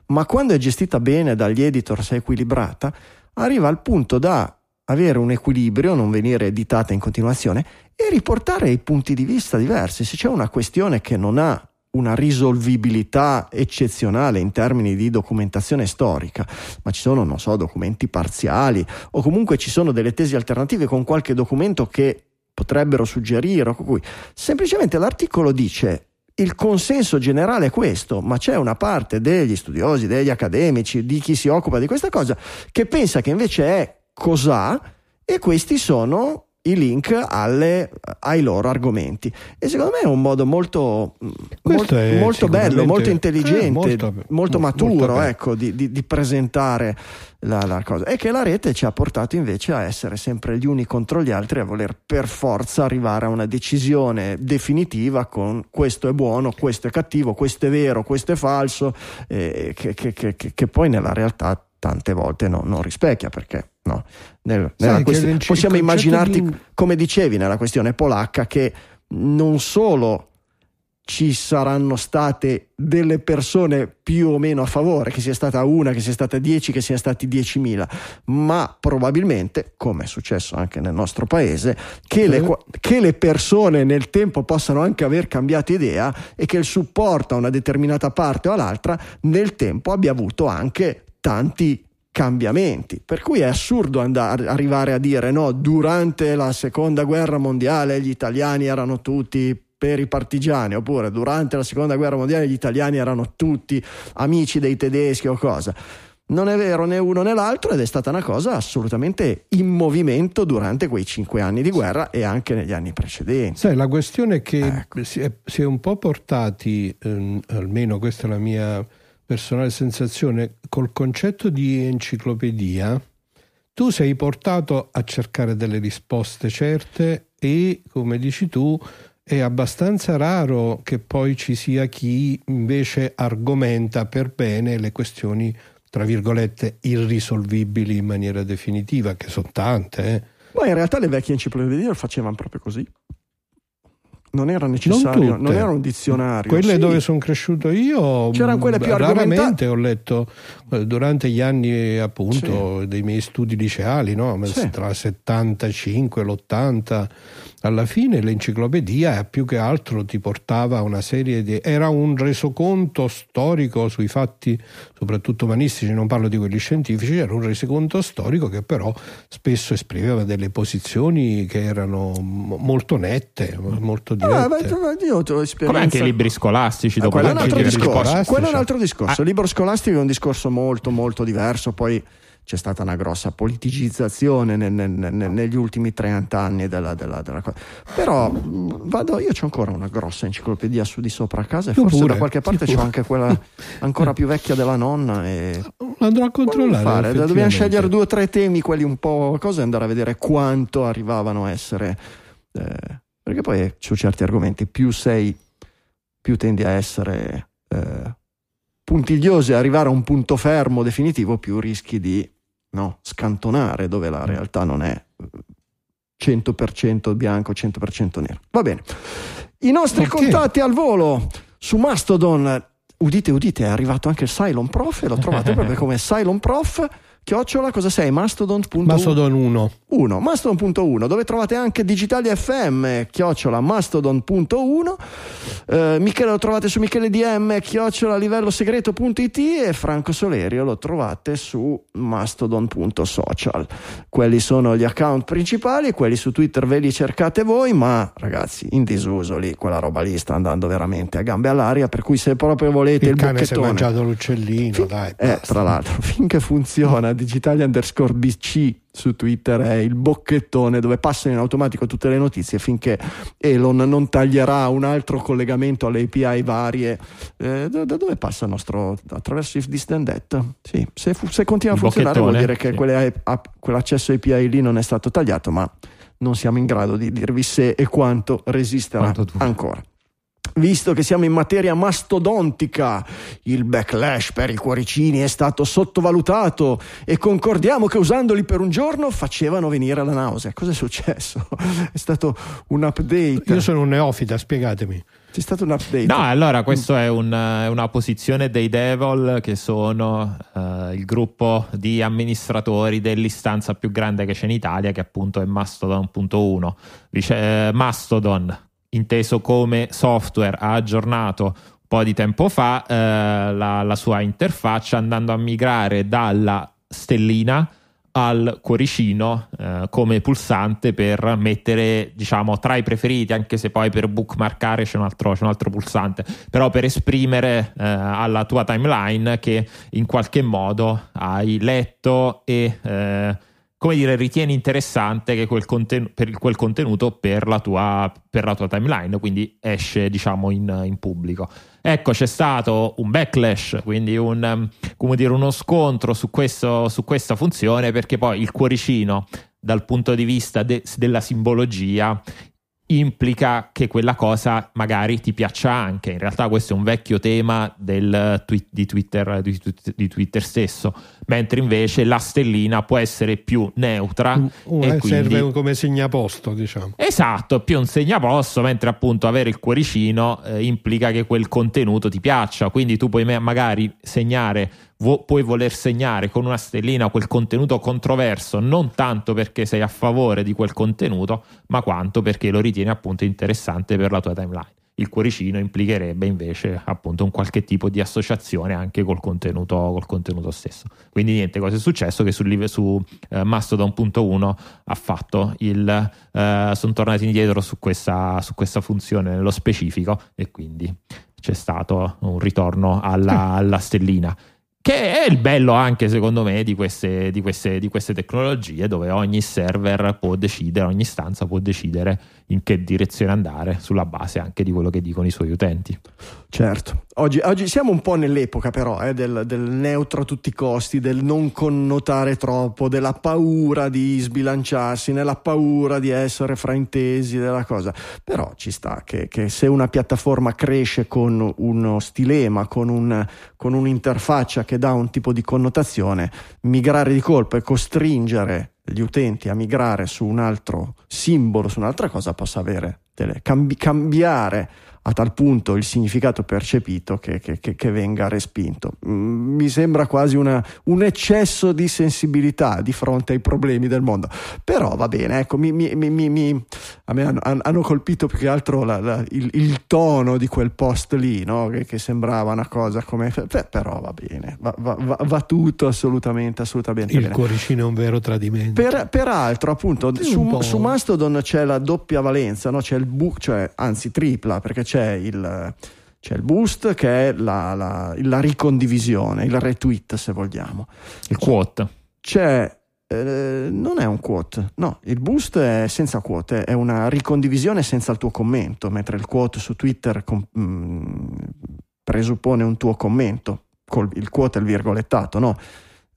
Ma quando è gestita bene dagli editor, se è equilibrata, arriva al punto da avere un equilibrio, non venire editata in continuazione e riportare i punti di vista diversi. Se c'è una questione che non ha una risolvibilità eccezionale in termini di documentazione storica, ma ci sono, non so, documenti parziali o comunque ci sono delle tesi alternative con qualche documento che potrebbero suggerire, semplicemente l'articolo dice il consenso generale è questo, ma c'è una parte degli studiosi, degli accademici, di chi si occupa di questa cosa, che pensa che invece è cos'ha e questi sono i link alle, ai loro argomenti. E secondo me è un modo molto, molto, molto bello, molto intelligente, eh, molto, molto, maturo ecco, di, di, di, presentare la, la, cosa. E che la rete ci ha portato invece a essere sempre gli uni contro gli altri, a voler per forza arrivare a una decisione definitiva con questo è buono, questo è cattivo, questo è vero, questo è falso, eh, che, che, che, che poi nella realtà tante volte no, non rispecchia perché no, nel, Sai, questione, possiamo immaginarti di... come dicevi nella questione polacca che non solo ci saranno state delle persone più o meno a favore, che sia stata una, che sia stata dieci, che siano stati diecimila, ma probabilmente, come è successo anche nel nostro paese, che le, che le persone nel tempo possano anche aver cambiato idea e che il supporto a una determinata parte o all'altra nel tempo abbia avuto anche tanti cambiamenti. Per cui è assurdo andare, arrivare a dire no, durante la seconda guerra mondiale gli italiani erano tutti per i partigiani, oppure durante la seconda guerra mondiale gli italiani erano tutti amici dei tedeschi o cosa. Non è vero né uno né l'altro ed è stata una cosa assolutamente in movimento durante quei cinque anni di guerra e anche negli anni precedenti. Sai, la questione è che ecco. si, è, si, è, un po' portati, ehm, almeno questa è la mia personale sensazione, col concetto di enciclopedia, tu sei portato a cercare delle risposte certe e, come dici tu, è abbastanza raro che poi ci sia chi invece argomenta per bene le questioni, tra virgolette, irrisolvibili in maniera definitiva, che sono tante. Eh. Ma in realtà le vecchie enciclopedie lo facevano proprio così non era necessario, non, non era un dizionario. Quelle sì. dove sono cresciuto io, c'erano quelle più raramente ho letto eh, durante gli anni appunto sì. dei miei studi liceali, no? sì. tra il 75 e l'80 alla fine l'enciclopedia più che altro ti portava una serie di... era un resoconto storico sui fatti soprattutto umanistici, non parlo di quelli scientifici, era un resoconto storico che però spesso esprimeva delle posizioni che erano molto nette, molto. Ah, beh, io ho Come anche i libri scolastici. Dopo ah, quello, è un altro discorso, quello è un altro discorso. Ah. Il libro scolastico è un discorso molto molto diverso, poi c'è stata una grossa politicizzazione nel, nel, nel, negli ultimi 30 anni della, della, della cosa. Però vado, io ho ancora una grossa enciclopedia su di sopra a casa e forse pure, da qualche parte c'ho anche quella ancora più vecchia della nonna. E... Andrò a controllare. Dobbiamo scegliere due o tre temi, quelli un po' cose, e andare a vedere quanto arrivavano a essere. Eh, perché poi su certi argomenti più sei, più tendi a essere. Eh, puntiglioso e arrivare a un punto fermo definitivo, più rischi di no, scantonare dove la realtà non è 100% bianco, 100% nero. Va bene. I nostri okay. contatti al volo su Mastodon. Udite, udite, è arrivato anche il Cylon Prof e lo trovate proprio come Cylon Prof chiocciola, cosa sei? Mastodon.1 Mastodon 1 1 Mastodon.1 dove trovate anche Digitali FM chiocciola Mastodon.1 eh, Michele lo trovate su Michele DM chiocciola livello segreto.it e Franco Solerio lo trovate su Mastodon.social quelli sono gli account principali quelli su Twitter ve li cercate voi ma ragazzi in disuso lì quella roba lì sta andando veramente a gambe all'aria per cui se proprio volete il, il cane si è mangiato l'uccellino fin- dai eh, tra l'altro finché funziona digitali underscore BC su Twitter è il bocchettone dove passano in automatico tutte le notizie finché Elon non taglierà un altro collegamento alle API varie. Eh, da, da, dove passa il nostro? Attraverso if that? Sì, se, se continua a il funzionare vuol dire che sì. quelle, quell'accesso API lì non è stato tagliato, ma non siamo in grado di dirvi se e quanto resisterà quanto ancora. Visto che siamo in materia mastodontica, il backlash per i cuoricini è stato sottovalutato e concordiamo che usandoli per un giorno facevano venire la nausea. Cosa è successo? È stato un update. Io sono un neofita, spiegatemi. C'è stato un update. No, allora questa è una, una, posizione dei Devil che sono uh, il gruppo di amministratori dell'istanza più grande che c'è in Italia, che appunto è Mastodon.1. Dice, uh, Mastodon inteso come software, ha aggiornato un po' di tempo fa eh, la, la, sua interfaccia andando a migrare dalla stellina al cuoricino eh, come pulsante per mettere diciamo tra i preferiti anche se poi per bookmarkare c'è un altro, c'è un altro pulsante però per esprimere eh, alla tua timeline che in qualche modo hai letto e eh, come dire, ritieni interessante che quel, conten- per quel contenuto per la, tua, per la, tua, timeline, quindi esce diciamo in, in, pubblico. Ecco, c'è stato un backlash, quindi un, come dire, uno scontro su, questo, su questa funzione perché poi il cuoricino dal punto di vista de- della simbologia implica che quella cosa magari ti piaccia anche. In realtà questo è un vecchio tema del di, Twitter, di, di, Twitter, stesso, mentre invece la stellina può essere più neutra. Uh, e quindi... Serve come segnaposto, diciamo. Esatto, più un segnaposto, mentre appunto avere il cuoricino eh, implica che quel contenuto ti piaccia, quindi tu puoi magari segnare puoi voler segnare con una stellina quel contenuto controverso, non tanto perché sei a favore di quel contenuto, ma quanto perché lo ritieni appunto interessante per la tua timeline. Il cuoricino implicherebbe invece appunto un qualche tipo di associazione anche col contenuto, col contenuto stesso. Quindi niente, cosa è successo? Che su, su uh, Mastodon.1 ha fatto il... Uh, sono tornati indietro su questa, su questa funzione nello specifico e quindi c'è stato un ritorno alla, alla stellina che è il bello anche secondo me di queste, di, queste, di queste, tecnologie dove ogni server può decidere, ogni stanza può decidere in che direzione andare sulla base anche di quello che dicono i suoi utenti. Certo, oggi, oggi siamo un po' nell'epoca però eh, del, del, neutro a tutti i costi, del non connotare troppo, della paura di sbilanciarsi, nella paura di essere fraintesi della cosa, però ci sta che, che se una piattaforma cresce con uno stilema, con, un, con un'interfaccia che dà un tipo di connotazione, migrare di colpo e costringere gli utenti a migrare su un altro simbolo, su un'altra cosa, possa avere delle, cambi, cambiare a tal punto il significato percepito che, che, che, che venga respinto. Mm, mi sembra quasi una, un eccesso di sensibilità di fronte ai problemi del mondo. Però va bene, ecco, mi, mi, mi, a me hanno, hanno, colpito più che altro la, la, il, il, tono di quel post lì, no? che, sembrava una cosa come... Beh, però va bene, va, va, va, va tutto assolutamente, assolutamente il bene. cuoricino è un vero tradimento. Per, peraltro, appunto, su, su, Mastodon c'è la doppia valenza, no? c'è il book, cioè, anzi tripla, perché c'è c'è il, c'è il boost che è la, la, la, ricondivisione, il retweet se vogliamo. Il quote. C'è, eh, non è un quote, no, il boost è senza quote, è una ricondivisione senza il tuo commento, mentre il quote su Twitter com, mh, mm, presuppone un tuo commento, col, il quote è il virgolettato, no?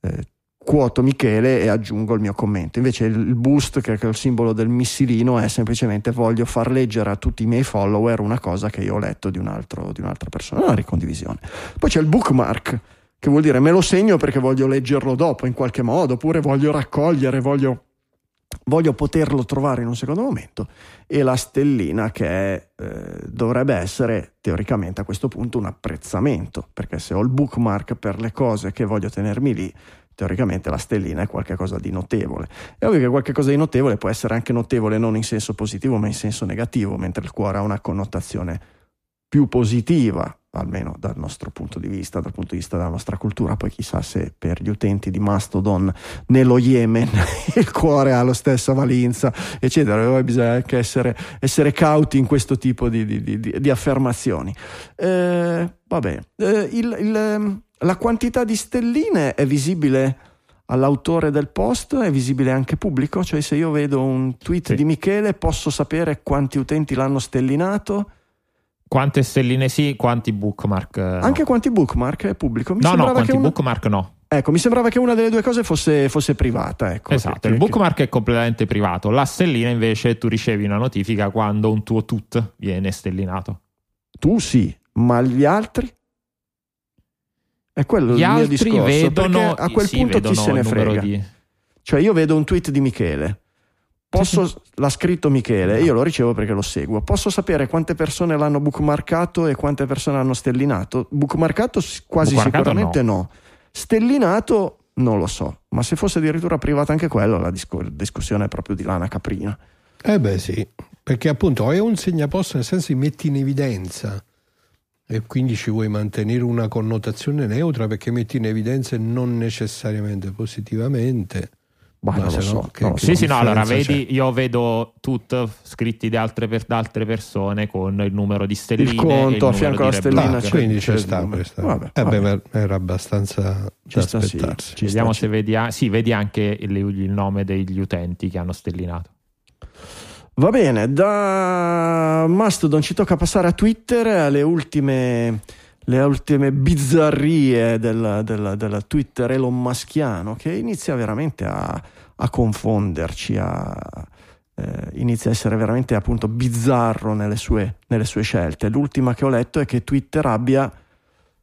Eh, quoto Michele e aggiungo il mio commento. Invece il boost, che è il simbolo del missilino, è semplicemente voglio far leggere a tutti i miei follower una cosa che io ho letto di, un altro, di un'altra persona, una ricondivisione. Poi c'è il bookmark, che vuol dire me lo segno perché voglio leggerlo dopo in qualche modo, oppure voglio raccogliere, voglio, voglio poterlo trovare in un secondo momento. E la stellina che è, eh, dovrebbe essere teoricamente a questo punto un apprezzamento, perché se ho il bookmark per le cose che voglio tenermi lì, teoricamente la stellina è qualcosa di notevole. È ovvio che qualcosa di notevole può essere anche notevole non in senso positivo ma in senso negativo, mentre il cuore ha una connotazione più positiva, almeno dal nostro punto di vista, dal punto di vista della nostra cultura. Poi chissà se per gli utenti di Mastodon nello Yemen il cuore ha la stessa valenza, eccetera. Bisogna anche essere, essere cauti in questo tipo di, di, di, di affermazioni. Eh, vabbè, eh, il, il la quantità di stelline è visibile all'autore del post, è visibile anche pubblico, cioè se io vedo un tweet sì. di Michele posso sapere quanti utenti l'hanno stellinato. Quante stelline sì, quanti bookmark. Anche quanti bookmark è pubblico. Mi no, no, quanti una... bookmark no. Ecco, mi sembrava che una delle due cose fosse, fosse privata. Ecco, esatto, che, il bookmark che... è completamente privato. La stellina invece tu ricevi una notifica quando un tuo tut viene stellinato. Tu sì, ma gli altri? È quello Gli il mio altri discorso. vedono, a quel sì, punto chi se ne frega. Di... Cioè, io vedo un tweet di Michele. Posso, l'ha scritto Michele, io lo ricevo perché lo seguo. Posso sapere quante persone l'hanno bookmarcato e quante persone l'hanno stellinato? Bookmarcato quasi bookmarcato sicuramente no. no. Stellinato non lo so, ma se fosse addirittura privato anche quello, la disc- discussione è proprio di lana caprina. Eh beh sì, perché appunto è un segnaposto nel senso di metti in evidenza e quindi ci vuoi mantenere una connotazione neutra perché metti in evidenza non necessariamente positivamente. Ma, ma non lo so. No, che, che sì, sì, no, allora vedi, c'è? io vedo tut scritti da altre, per, da altre, persone con il numero di stelline. Il conto a fianco alla stellina. Ah, quindi c'è sta, sta. Vabbè, eh vabbè. era abbastanza ci da sta, aspettarsi. Sì, Vediamo se vedi, sì, vedi anche il, il nome degli utenti che hanno stellinato. Va bene, da Mastodon ci tocca passare a Twitter, alle ultime, le ultime bizzarrie del, del, del Twitter Elon Muskiano che inizia veramente a, a confonderci, a, eh, inizia a essere veramente appunto bizzarro nelle sue, nelle sue scelte. L'ultima che ho letto è che Twitter abbia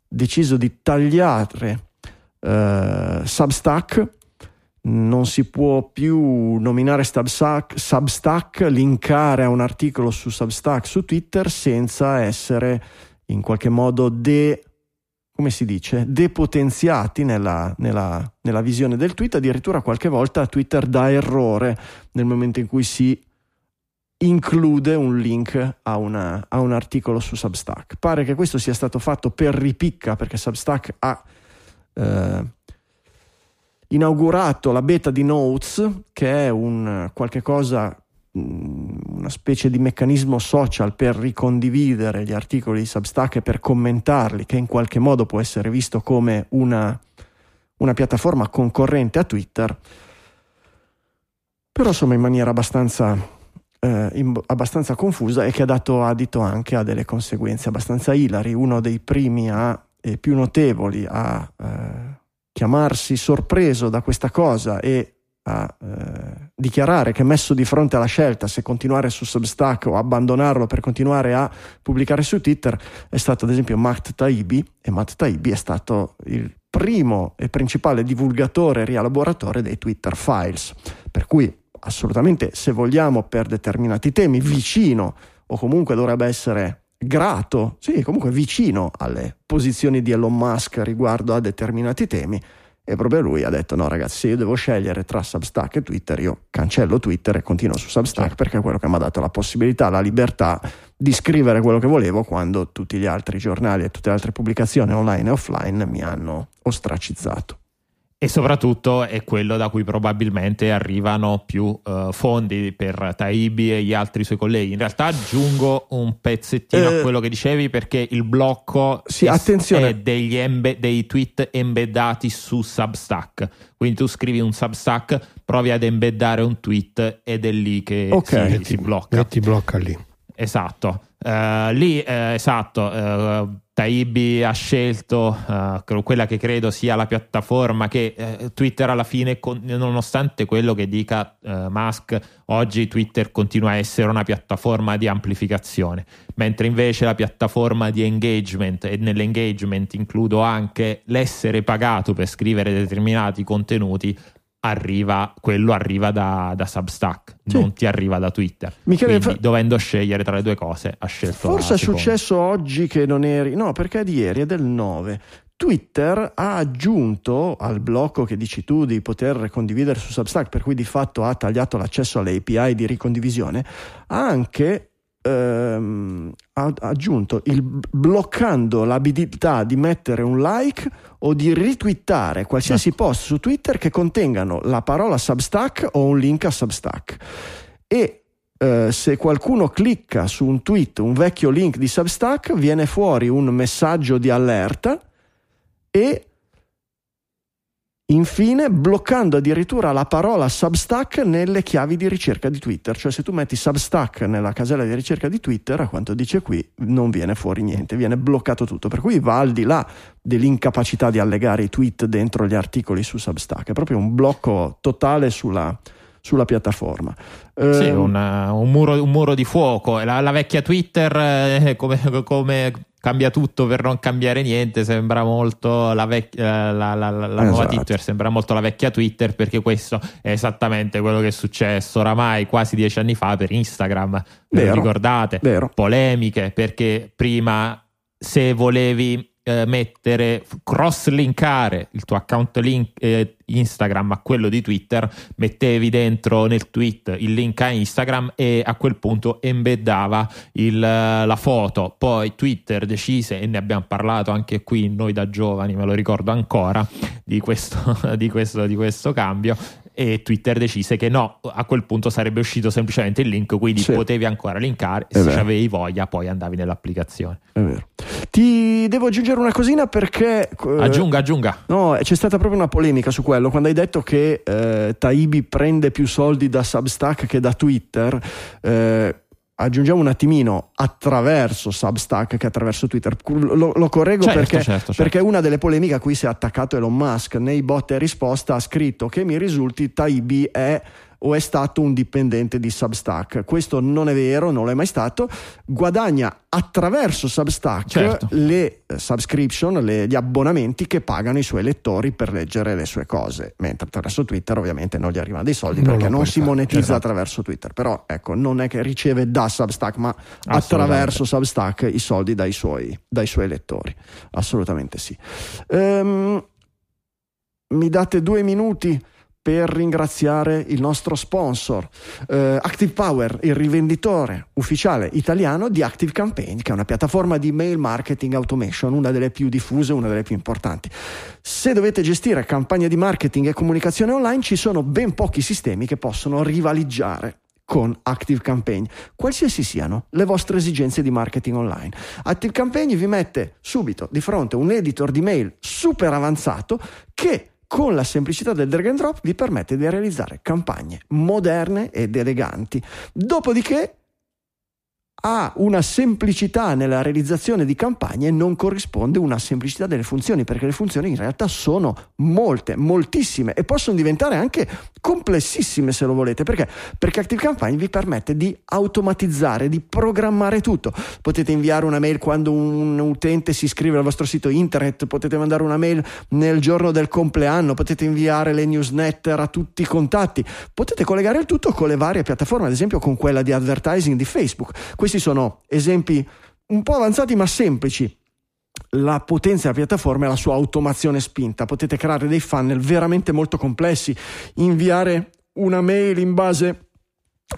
deciso di tagliare eh, Substack non si può più nominare Substack, Substack, linkare a un articolo su Substack su Twitter senza essere in qualche modo de, come si dice, depotenziati nella, nella, nella visione del tweet. Addirittura qualche volta Twitter dà errore nel momento in cui si include un link a, una, a un articolo su Substack. Pare che questo sia stato fatto per ripicca perché Substack ha... Eh, inaugurato la beta di Notes, che è un qualche cosa, mm, una specie di meccanismo social per ricondividere gli articoli di Substack e per commentarli, che in qualche modo può essere visto come una, una piattaforma concorrente a Twitter, però insomma in maniera abbastanza, eh, in, abbastanza confusa e che ha dato adito anche a delle conseguenze abbastanza ilari. Uno dei primi a, e più notevoli a eh, chiamarsi sorpreso da questa cosa e a eh, dichiarare che messo di fronte alla scelta se continuare su Substack o abbandonarlo per continuare a pubblicare su Twitter è stato ad esempio Matt Taibbi e Matt Taibbi è stato il primo e principale divulgatore e rielaboratore dei Twitter Files. Per cui assolutamente se vogliamo per determinati temi vicino o comunque dovrebbe essere grato, sì comunque vicino alle posizioni di Elon Musk riguardo a determinati temi e proprio lui ha detto: No, ragazzi, se io devo scegliere tra Substack e Twitter, io cancello Twitter e continuo su Substack certo. perché è quello che mi ha dato la possibilità, la libertà di scrivere quello che volevo quando tutti gli altri giornali e tutte le altre pubblicazioni online e offline mi hanno ostracizzato e soprattutto è quello da cui probabilmente arrivano più uh, fondi per Taibi e gli altri suoi colleghi. In realtà aggiungo un pezzettino eh, a quello che dicevi perché il blocco sì, è, è degli embe, dei tweet embeddati su Substack. Quindi tu scrivi un Substack, provi ad embeddare un tweet ed è lì che okay, si, si blocca. E ti blocca lì. Esatto. Uh, lì, uh, esatto, uh, Taibi ha scelto quella che credo sia la piattaforma che Twitter alla fine, con, nonostante quello che dica Musk, oggi Twitter continua a essere una piattaforma di amplificazione, mentre invece la piattaforma di engagement, e nell'engagement includo anche l'essere pagato per scrivere determinati contenuti, arriva, quello arriva da, da Substack, sì. non ti arriva da Twitter. Michele, Quindi, fa... dovendo scegliere tra le due cose, ha scelto Forse è successo oggi che non eri, no, perché è di ieri, è del 9. Twitter ha aggiunto al blocco che dici tu di poter condividere su Substack, per cui di fatto ha tagliato l'accesso alle API di ricondivisione, anche ehm, ha aggiunto il bloccando l'abilità di mettere un like o di retweetare qualsiasi no. post su Twitter che contengano la parola Substack o un link a Substack. E eh, se qualcuno clicca su un tweet, un vecchio link di Substack, viene fuori un messaggio di allerta e Infine, bloccando addirittura la parola Substack nelle chiavi di ricerca di Twitter, cioè se tu metti Substack nella casella di ricerca di Twitter, a quanto dice qui, non viene fuori niente, viene bloccato tutto, per cui va al di là dell'incapacità di allegare i tweet dentro gli articoli su Substack, è proprio un blocco totale sulla, sulla piattaforma. Sì, um, una, un, muro, un, muro, di fuoco. La, la vecchia Twitter, eh, come, come, cambia tutto per non cambiare niente, sembra molto la, vec- eh, la, la, la esatto. nuova Twitter, sembra molto la vecchia Twitter perché questo è esattamente quello che è successo oramai quasi dieci anni fa per Instagram, vero, ricordate? Vero. Polemiche perché prima se volevi eh, mettere, cross-linkare il tuo account link, eh, Instagram a quello di Twitter, mettevi dentro nel tweet il link a Instagram e a quel punto embeddava il, la foto. Poi Twitter decise, e ne abbiamo parlato anche qui noi da giovani, me lo ricordo ancora, di questo, di questo, di questo cambio, e Twitter decise che no, a quel punto sarebbe uscito semplicemente il link, quindi sì. potevi ancora linkare e se avevi voglia poi andavi nell'applicazione. È vero. Ti devo aggiungere una cosina perché... Eh, aggiunga, aggiunga. No, c'è stata proprio una polemica su quello, quando hai detto che eh, Taibi prende più soldi da Substack che da Twitter. Eh, aggiungiamo un attimino attraverso Substack che attraverso Twitter. Lo, lo correggo certo, perché, certo, certo. perché, una delle polemiche a cui si è attaccato Elon Musk nei bot e risposta ha scritto che mi risulti Taibi è o è stato un dipendente di Substack. Questo non è vero, non lo è mai stato. Guadagna attraverso Substack certo. le eh, subscription, le, gli abbonamenti che pagano i suoi lettori per leggere le sue cose, mentre attraverso Twitter ovviamente non gli arrivano dei soldi non perché non si monetizza esatto. attraverso Twitter. Però ecco, non è che riceve da Substack, ma attraverso Substack i soldi dai suoi, dai suoi lettori. Assolutamente sì. Um, mi date due minuti per ringraziare il nostro sponsor eh, Active Power, il rivenditore ufficiale italiano di Active Campaign, che è una piattaforma di mail marketing automation, una delle più diffuse, una delle più importanti. Se dovete gestire campagne di marketing e comunicazione online, ci sono ben pochi sistemi che possono rivaleggiare con Active Campaign, qualsiasi siano le vostre esigenze di marketing online. Active Campaign vi mette subito di fronte un editor di mail super avanzato che con la semplicità del drag and drop vi permette di realizzare campagne moderne ed eleganti. Dopodiché a una semplicità nella realizzazione di campagne non corrisponde una semplicità delle funzioni, perché le funzioni in realtà sono molte, moltissime e possono diventare anche complessissime se lo volete. Perché? Perché Active Campaign vi permette di automatizzare, di programmare tutto. Potete inviare una mail quando un utente si iscrive al vostro sito internet, potete mandare una mail nel giorno del compleanno, potete inviare le newsletter a tutti i contatti, potete collegare il tutto con le varie piattaforme, ad esempio con quella di advertising di Facebook. Questi questi sono esempi un po' avanzati ma semplici. La potenza della piattaforma e la sua automazione spinta. Potete creare dei funnel veramente molto complessi, inviare una mail in base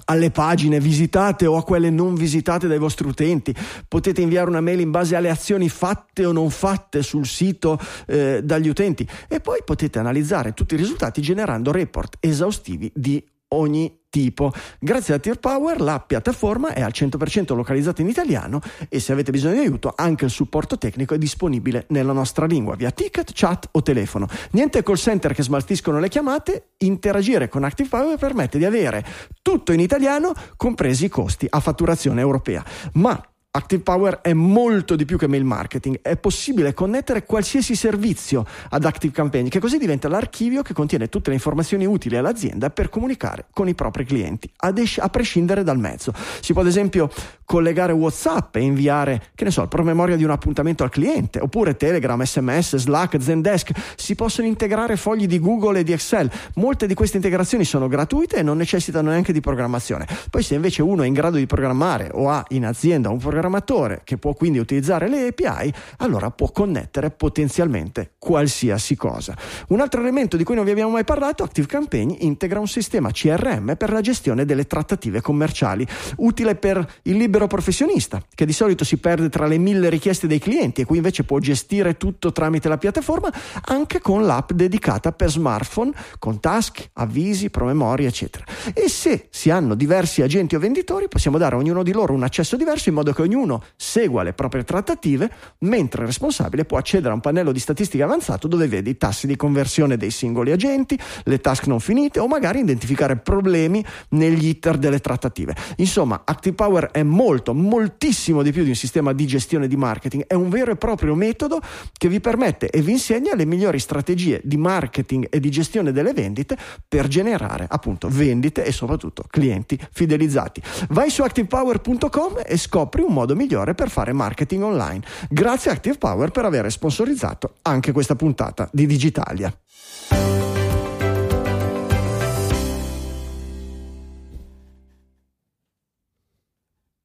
alle pagine visitate o a quelle non visitate dai vostri utenti. Potete inviare una mail in base alle azioni fatte o non fatte sul sito eh, dagli utenti e poi potete analizzare tutti i risultati generando report esaustivi di ogni tipo. Grazie a Tier Power la piattaforma è al 100% localizzata in italiano e se avete bisogno di aiuto anche il supporto tecnico è disponibile nella nostra lingua via ticket, chat o telefono. Niente call center che smaltiscono le chiamate, interagire con Active Power permette di avere tutto in italiano, compresi i costi a fatturazione europea. Ma Active Power è molto di più che mail marketing, è possibile connettere qualsiasi servizio ad Active Campaign, che così diventa l'archivio che contiene tutte le informazioni utili all'azienda per comunicare con i propri clienti, es- a prescindere dal mezzo. Si può ad esempio collegare WhatsApp e inviare, che ne so, il promemoria di un appuntamento al cliente, oppure Telegram, SMS, Slack, Zendesk. Si possono integrare fogli di Google e di Excel. Molte di queste integrazioni sono gratuite e non necessitano neanche di programmazione. Poi se invece uno è in grado di programmare o ha in azienda un programma programmatore che può quindi utilizzare le API, allora può connettere potenzialmente qualsiasi cosa. Un altro elemento di cui non vi abbiamo mai parlato, ActiveCampaign integra un sistema CRM per la gestione delle trattative commerciali, utile per il libero professionista, che di solito si perde tra le mille richieste dei clienti e qui invece può gestire tutto tramite la piattaforma, anche con l'app dedicata per smartphone, con task, avvisi, promemoria, eccetera. E se si hanno diversi agenti o venditori, possiamo dare a ognuno di loro un accesso diverso in modo che ognuno ognuno segua le proprie trattative, mentre il responsabile può accedere a un pannello di statistica avanzato dove vede i tassi di conversione dei singoli agenti, le task non finite o magari identificare problemi negli iter delle trattative. Insomma, Active Power è molto, moltissimo di più di un sistema di gestione di marketing, è un vero e proprio metodo che vi permette e vi insegna le migliori strategie di marketing e di gestione delle vendite per generare appunto vendite e soprattutto clienti fidelizzati. Vai su activepower.com e scopri un modo migliore per fare marketing online. Grazie a Active Power per aver sponsorizzato anche questa puntata di Digitalia.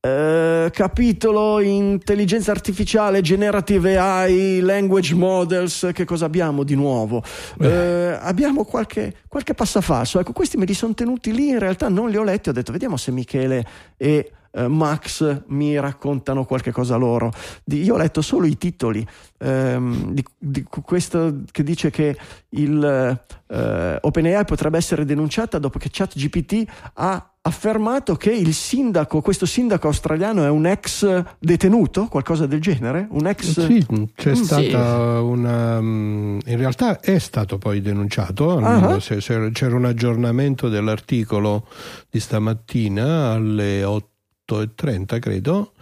Uh, capitolo intelligenza artificiale, generative AI, language models, che cosa abbiamo di nuovo? Uh, abbiamo qualche, qualche passafalso. Ecco, questi me li sono tenuti lì, in realtà non li ho letti, ho detto vediamo se Michele e eh, Max mi raccontano qualche cosa loro. Di, io ho letto solo i titoli ehm, di, di, questo che dice che il eh, OpenAI potrebbe essere denunciata dopo che ChatGPT ha affermato che il sindaco, questo sindaco australiano è un ex detenuto, qualcosa del genere? Un ex... Sì, c'è mm, stata sì. una... Mm, in realtà è stato poi denunciato, uh-huh. c'era un aggiornamento dell'articolo di stamattina alle 8 8.30 credo,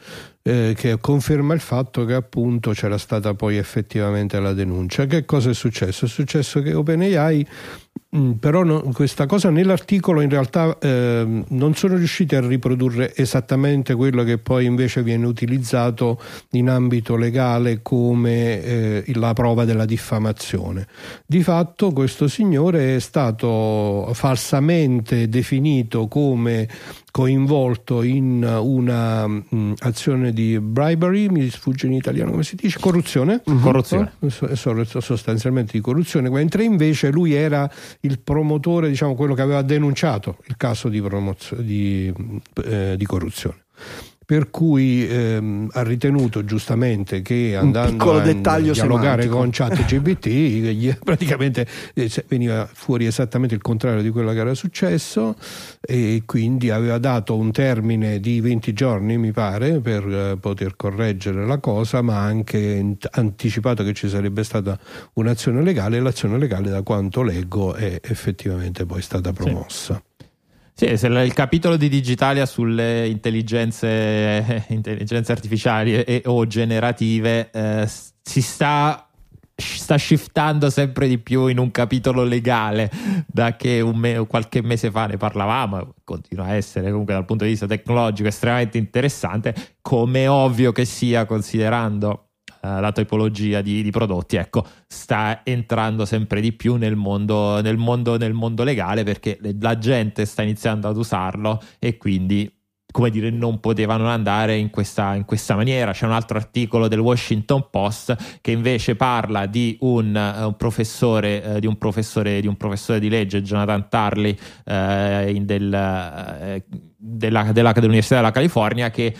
eh, che conferma il fatto che appunto c'era stata poi effettivamente la denuncia. Che cosa è successo? È successo che OpenAI Mm, però no, questa cosa nell'articolo in realtà eh, non sono riusciti a riprodurre esattamente quello che poi invece viene utilizzato in ambito legale come eh, la prova della diffamazione. Di fatto questo signore è stato falsamente definito come coinvolto in una mm, azione di bribery, mi sfugge in italiano come si dice, corruzione, uh-huh. corruzione. sostanzialmente di corruzione, mentre invece lui era il promotore, diciamo quello che aveva denunciato il caso di, promozio- di, eh, di corruzione. Per cui ehm, ha ritenuto giustamente che andando a dialogare semantico. con ChatGPT praticamente eh, veniva fuori esattamente il contrario di quello che era successo e quindi aveva dato un termine di 20 giorni mi pare per eh, poter correggere la cosa ma anche anticipato che ci sarebbe stata un'azione legale e l'azione legale da quanto leggo è effettivamente poi stata promossa. Sì. Sì, il capitolo di Digitalia sulle intelligenze, intelligenze artificiali e, o generative eh, si sta, sta shiftando sempre di più in un capitolo legale da che me, qualche mese fa ne parlavamo, continua a essere comunque dal punto di vista tecnologico estremamente interessante, come ovvio che sia considerando eh, la tipologia di, di, prodotti, ecco, sta entrando sempre di più nel mondo, nel mondo, nel mondo legale perché la gente sta iniziando ad usarlo e quindi come dire, non potevano andare in questa, in questa, maniera. C'è un altro articolo del Washington Post che invece parla di un, uh, un, professore, uh, di, un professore, di un professore di legge, Jonathan Tarley, uh, del, della, della, dell'Università della California, che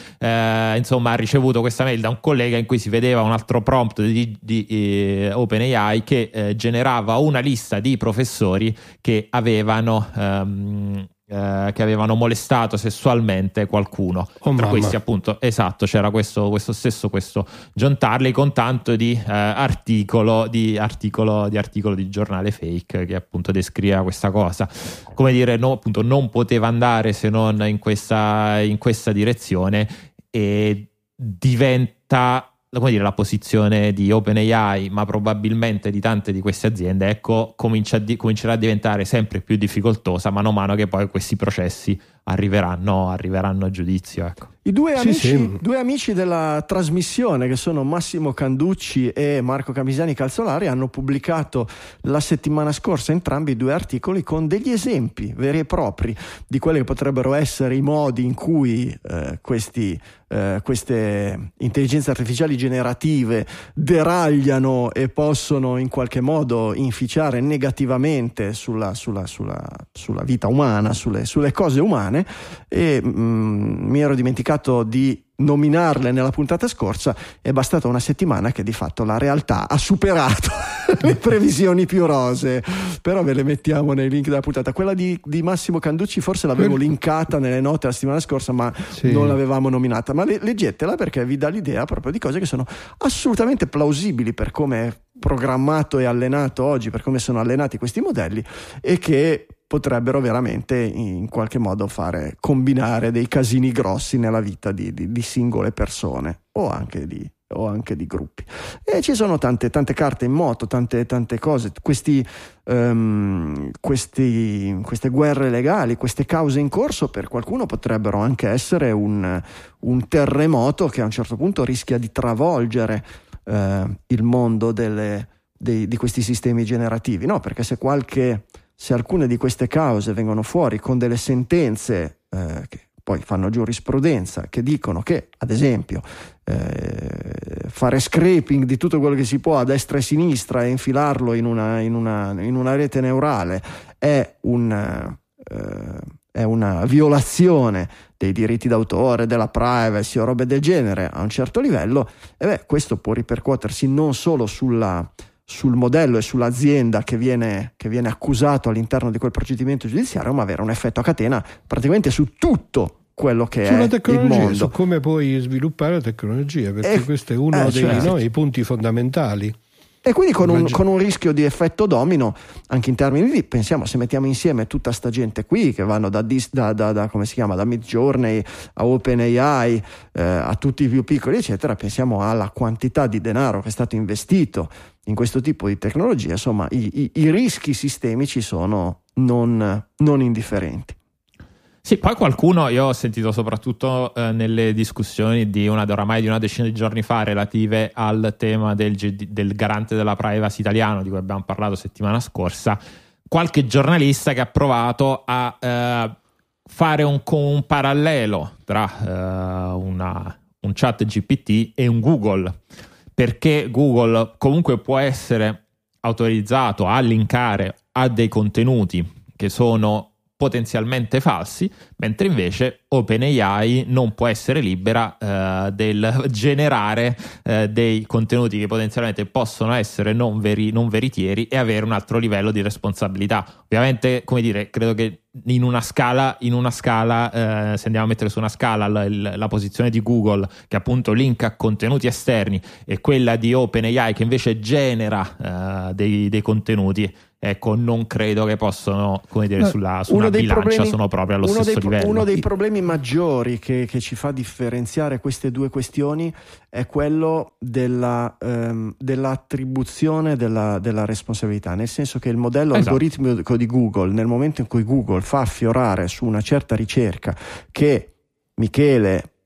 insomma ha ricevuto questa mail da un collega in cui si vedeva un altro prompt di, di eh, OpenAI che generava una lista di professori che avevano. Um, eh, che avevano molestato sessualmente qualcuno. Oh, Tra mamma. questi, appunto, esatto, c'era questo, questo, stesso questo John Tarley con tanto di, eh, articolo, di, articolo, di articolo di giornale fake che appunto descriveva questa cosa. Come dire, no, appunto, non poteva andare se non in questa, in questa direzione e diventa dire, la posizione di OpenAI, ma probabilmente di tante di queste aziende, ecco, comincerà a diventare sempre più difficoltosa mano a mano che poi questi processi arriveranno, arriveranno a giudizio. Ecco. I due amici, sì. due amici, della trasmissione, che sono Massimo Canducci e Marco Camisani Calzolari, hanno pubblicato la settimana scorsa entrambi due articoli con degli esempi veri e propri di quelli che potrebbero essere i modi in cui eh, questi, eh, queste intelligenze artificiali generative deragliano e possono in qualche modo inficiare negativamente sulla, sulla, sulla, sulla vita umana, sulle, sulle cose umane italiane e mm, mi ero dimenticato di nominarle nella puntata scorsa. È bastata una settimana che di fatto la realtà ha superato le previsioni più rose. Però ve le mettiamo nei link della puntata. Quella di, di Massimo Canducci forse l'avevo linkata nelle note la settimana scorsa ma sì. non l'avevamo nominata. Ma le, leggetela perché vi dà l'idea proprio di cose che sono assolutamente plausibili per come è programmato e allenato oggi per come sono allenati questi modelli e che potrebbero veramente in qualche modo fare combinare dei casini grossi nella vita di, di, di singole persone o anche di, o anche di gruppi. E ci sono tante, tante carte in moto, tante, tante cose, questi, um, questi, queste guerre legali, queste cause in corso per qualcuno potrebbero anche essere un, un terremoto che a un certo punto rischia di travolgere uh, il mondo delle, dei, di questi sistemi generativi, no? Perché se qualche se alcune di queste cause vengono fuori con delle sentenze eh, che poi fanno giurisprudenza, che dicono che, ad esempio, eh, fare scraping di tutto quello che si può a destra e a sinistra e infilarlo in una, in una, in una rete neurale è, un, eh, è una violazione dei diritti d'autore, della privacy o robe del genere a un certo livello, e beh, questo può ripercuotersi non solo sulla sul modello e sull'azienda che viene, che viene accusato all'interno di quel procedimento giudiziario, ma avere un effetto a catena praticamente su tutto quello che Sulla è il mondo. Su come puoi sviluppare la tecnologia, perché e, questo è uno eh, dei certo. no, punti fondamentali. E quindi con un, con un, rischio di effetto domino, anche in termini di, pensiamo, se mettiamo insieme tutta sta gente qui che vanno da, da, da, da come si chiama, da Midjourney a OpenAI, eh, a tutti i più piccoli, eccetera, pensiamo alla quantità di denaro che è stato investito in questo tipo di tecnologia, insomma, i, i, i rischi sistemici sono non, non indifferenti. Sì, poi qualcuno, io ho sentito soprattutto eh, nelle discussioni di una, oramai di una decina di giorni fa relative al tema del, del, garante della privacy italiano di cui abbiamo parlato settimana scorsa, qualche giornalista che ha provato a eh, fare un, un, parallelo tra eh, una, un chat GPT e un Google, perché Google comunque può essere autorizzato a linkare a dei contenuti che sono potenzialmente falsi, mentre invece OpenAI non può essere libera eh, del generare eh, dei contenuti che potenzialmente possono essere non, veri, non veritieri e avere un altro livello di responsabilità. Ovviamente, come dire, credo che in una scala, in una scala eh, se andiamo a mettere su una scala la, la, posizione di Google che appunto linka contenuti esterni e quella di OpenAI che invece genera eh, dei, dei contenuti ecco, non credo che possano, come dire, sulla, su una bilancia problemi, sono proprio allo stesso dei, livello. Uno dei problemi maggiori che, che, ci fa differenziare queste due questioni è quello della, ehm, dell'attribuzione della, della, responsabilità, nel senso che il modello esatto. algoritmico di Google, nel momento in cui Google fa affiorare su una certa ricerca che Michele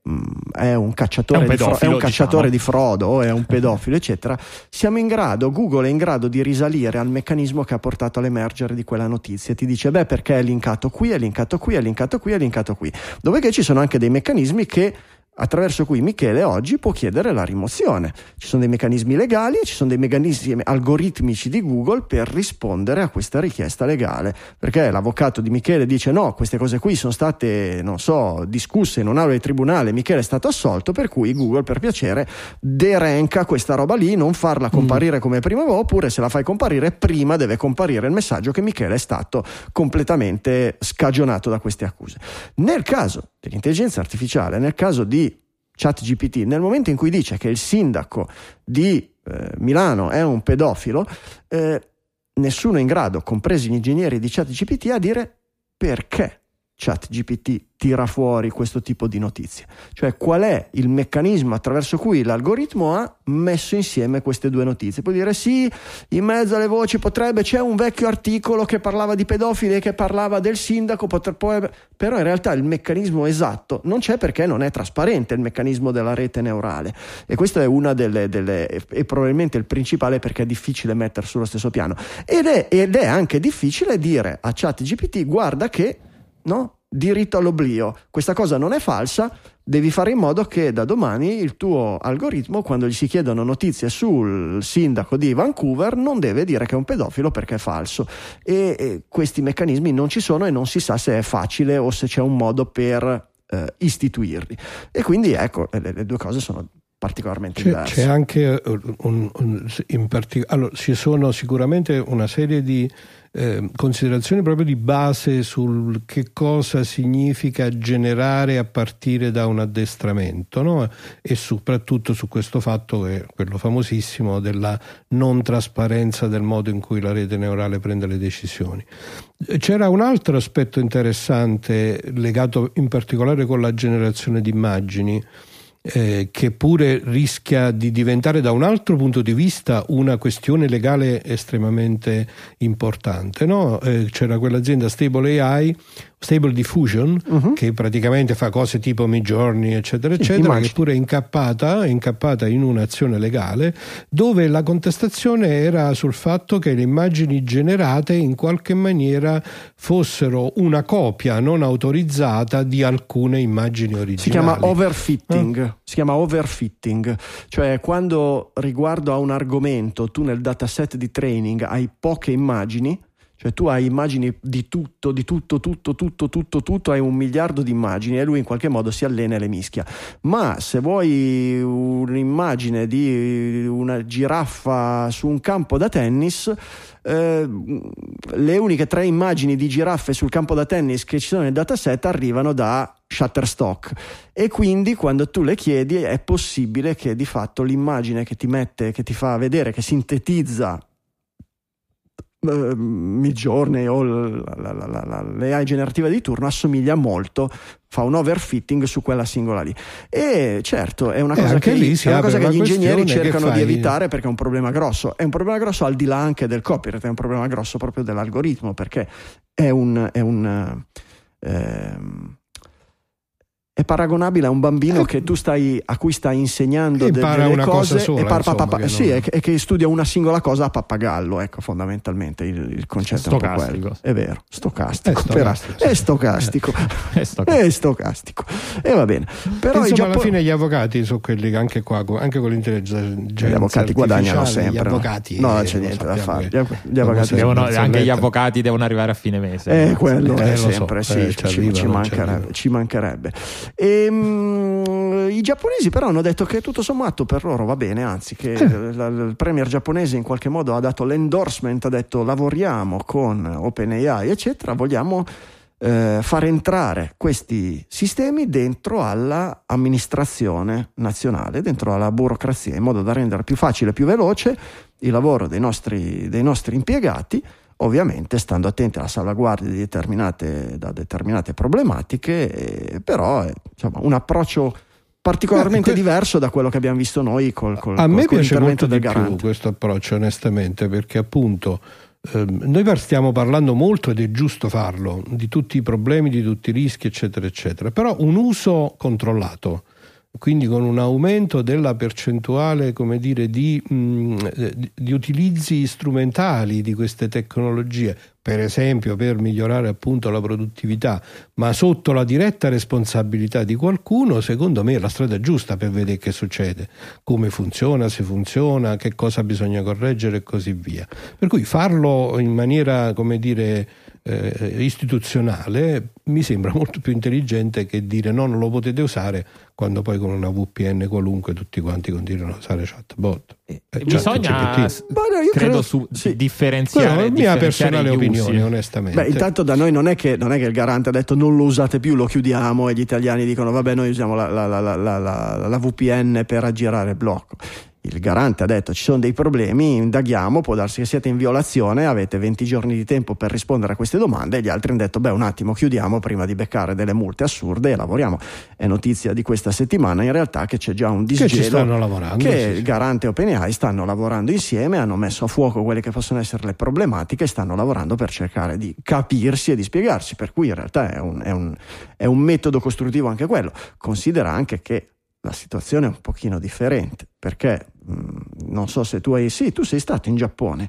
è un cacciatore, è un pedofilo, di, fro- è un cacciatore diciamo. di frodo è un pedofilo, eccetera, siamo in grado, Google è in grado di risalire al meccanismo che ha portato all'emergere di quella notizia. Ti dice, beh, perché è linkato qui, è linkato qui, è linkato qui, è linkato qui. Dopodiché ci sono anche dei meccanismi che attraverso cui Michele oggi può chiedere la rimozione. Ci sono dei meccanismi legali e ci sono dei meccanismi algoritmici di Google per rispondere a questa richiesta legale, perché l'avvocato di Michele dice no, queste cose qui sono state, non so, discusse in un'aula di tribunale, Michele è stato assolto, per cui Google per piacere derenca questa roba lì, non farla comparire mm. come prima oppure se la fai comparire prima deve comparire il messaggio che Michele è stato completamente scagionato da queste accuse. Nel caso dell'intelligenza artificiale, nel caso di ChatGPT, nel momento in cui dice che il sindaco di eh, Milano è un pedofilo, eh, nessuno è in grado, compresi gli ingegneri di ChatGPT, a dire perché ChatGPT tira fuori questo tipo di notizie. Cioè qual è il meccanismo attraverso cui l'algoritmo ha messo insieme queste due notizie. Puoi dire sì, in mezzo alle voci potrebbe, c'è un vecchio articolo che parlava di pedofili e che parlava del sindaco, potrebbe, però in realtà il meccanismo esatto non c'è perché non è trasparente il meccanismo della rete neurale. E questo è una delle, delle e probabilmente il principale perché è difficile mettere sullo stesso piano. Ed è, ed è anche difficile dire a ChatGPT guarda che no? diritto all'oblio. Questa cosa non è falsa, devi fare in modo che da domani il tuo algoritmo, quando gli si chiedono notizie sul sindaco di Vancouver, non deve dire che è un pedofilo perché è falso. E, e questi meccanismi non ci sono e non si sa se è facile o se c'è un modo per eh, istituirli. E quindi ecco, le, le due cose sono particolarmente c'è, diverse. C'è anche un, un, in partic- allora, ci sono sicuramente una serie di eh, considerazioni proprio di base sul che cosa significa generare a partire da un addestramento no? e soprattutto su questo fatto che quello famosissimo della non trasparenza del modo in cui la rete neurale prende le decisioni. C'era un altro aspetto interessante legato in particolare con la generazione di immagini eh, che pure rischia di diventare da un altro punto di vista una questione legale estremamente importante. No? Eh, c'era quell'azienda Stable AI Stable Diffusion, uh-huh. che praticamente fa cose tipo Midjourney, eccetera, eccetera, che pure è incappata, è incappata in un'azione legale dove la contestazione era sul fatto che le immagini generate in qualche maniera fossero una copia non autorizzata di alcune immagini originali. Si chiama overfitting, eh? si chiama overfitting, cioè quando riguardo a un argomento tu nel dataset di training hai poche immagini, cioè tu hai immagini di tutto, di tutto, tutto, tutto, tutto, tutto, hai un miliardo di immagini e lui in qualche modo si allena e le mischia. Ma se vuoi un'immagine di una giraffa su un campo da tennis, eh, le uniche tre immagini di giraffe sul campo da tennis che ci sono nel dataset arrivano da Shutterstock e quindi quando tu le chiedi è possibile che di fatto l'immagine che ti mette, che ti fa vedere, che sintetizza uh, Midjourney o la, la, la, l'AI generativa di turno assomiglia molto fa un overfitting su quella singola lì. E certo è una cosa, che, è una cosa che gli ingegneri cercano di evitare perché è un problema grosso. È un problema grosso al di là anche del copyright è un problema grosso proprio dell'algoritmo perché è un, è un eh, è paragonabile a un bambino Eh. che tu stai, a cui stai insegnando delle una cose cosa sola, e, par- pa- insomma, pa- che sì, non- e che, che studia una singola cosa a pappagallo, ecco fondamentalmente il, il concetto è un po' Stocastico. quello. È vero, stocastico. È però- stocastico, È sì. stocastico. È stocastico. È stocastico. E va bene. Però Insomma, alla Giappo- fine gli avvocati sono quelli che anche qua, anche con l'intelligenza gli avvocati guadagnano sempre. Gli no? avvocati, no, eh, c'è niente da fare. Gli, gli avvocati Devono- anche gli avvocati devono arrivare a fine mese. Eh, quello Eh, è sempre, sì, eh, ci mancherebbe, mancherebbe. Ehm, I giapponesi però hanno detto che tutto sommato per loro va bene, anzi che la- il premier giapponese in qualche modo ha dato l'endorsement, ha detto lavoriamo con OpenAI eccetera, vogliamo eh, far entrare questi sistemi dentro alla amministrazione nazionale, dentro alla burocrazia, in modo da rendere più facile e più veloce il lavoro dei nostri, dei nostri impiegati, ovviamente stando attenti alla salvaguardia di determinate, da determinate problematiche, eh, però è insomma, un approccio particolarmente Eh, que- diverso da quello che abbiamo visto noi col, col, A me col piace molto del di più garante. questo approccio, onestamente, perché appunto ehm, noi stiamo parlando molto ed è giusto farlo di tutti i problemi, di tutti i rischi, eccetera, eccetera. Però un uso controllato, quindi con un aumento della percentuale, dire, di, mh, eh, di utilizzi strumentali di queste tecnologie, per esempio per migliorare appunto la produttività, ma sotto la diretta responsabilità di qualcuno, secondo me è la strada giusta per vedere che succede, come funziona, se funziona, che cosa bisogna correggere e così via. Per cui farlo in maniera, come dire, eh, istituzionale mi sembra molto più intelligente che dire no, non lo potete usare quando poi con una VPN qualunque tutti quanti continuano a usare chatbot. Eh, Bisogna, s- Ma no, io credo, credo- su, sì. differenziare, la mia differenziare personale opinione, onestamente. Beh, intanto da noi non è, che, non è che il garante ha detto non lo usate più, lo chiudiamo e gli italiani dicono vabbè noi usiamo la, la- la- la- la- la- la VPN per aggirare il blocco. Il garante ha detto ci sono dei problemi, indaghiamo, può darsi che siete in violazione, avete 20 giorni di tempo per rispondere a queste domande e gli altri hanno detto beh un attimo chiudiamo prima di beccare delle multe assurde e lavoriamo. È notizia di questa settimana in realtà che c'è già un che disgelo ci stanno lavorando. che sì, il sì. Garante e OpenAI stanno lavorando insieme, hanno messo a fuoco quelle che possono essere le problematiche e stanno lavorando per cercare di capirsi e di spiegarsi, per cui in realtà è un, è un- è un metodo costruttivo anche quello. Considera anche che la situazione è un pochino differente, perché mh, non so se tu hai... Sì, tu sei stato in Giappone.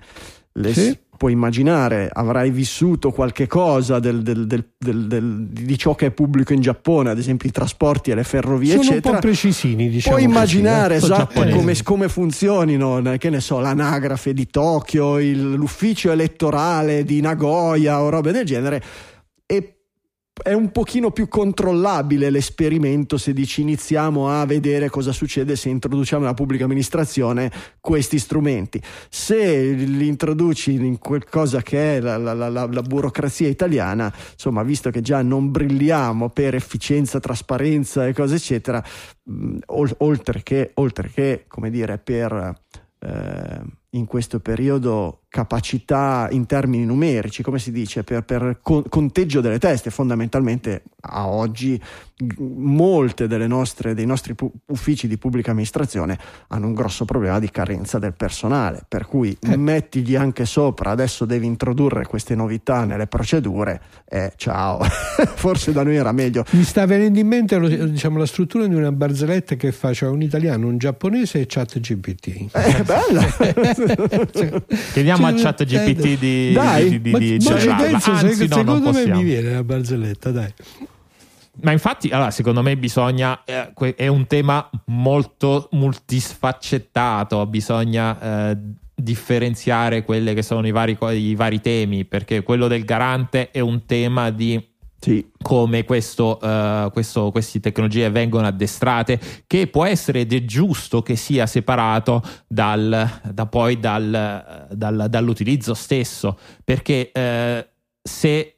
Le- Sì. Puoi immaginare, avrai vissuto qualche cosa del- del- del- di ciò che è pubblico in Giappone, ad esempio i trasporti e le ferrovie, Sono eccetera. un po' precisini, diciamo. Puoi così, immaginare eh. Esatto come, come funzionino, che ne so, l'anagrafe di Tokyo, il- l'ufficio elettorale di Nagoya o robe del genere. È un pochino più controllabile l'esperimento se dici iniziamo a vedere cosa succede se introduciamo nella pubblica amministrazione questi strumenti. Se li introduci in qualcosa che è la, la- la- la- burocrazia italiana, insomma, visto che già non brilliamo per efficienza, trasparenza e cose eccetera, ol- oltre che, oltre che come dire, per eh, in questo periodo capacità in termini numerici, come si dice, per, per con- conteggio delle teste. Fondamentalmente a oggi molte delle nostre, dei nostri uffici di pubblica amministrazione hanno un grosso problema di carenza del personale, per cui Eh. mettigli anche sopra, adesso devi introdurre queste novità nelle procedure, e ciao, forse da noi era meglio. Mi sta venendo in mente lo- diciamo, la struttura di una barzelletta che fa cioè un italiano, un giapponese e chat GPT. È bella! Chiediamo a Cioè, chat GPT di, Dai, di, di, ma, di ma penso, Anzi, se- no, non secondo me possiamo. mi viene la barzelletta, dai. Ma infatti, allora, secondo me bisogna, eh, è un tema molto multisfaccettato, bisogna eh, differenziare quelli che sono i vari, i vari temi, perché quello del garante è un tema di Sì, come questo, eh, questo- queste tecnologie vengono addestrate, che può essere ed è giusto che sia separato dal, da poi dal- dal- dall'utilizzo stesso, perché eh, se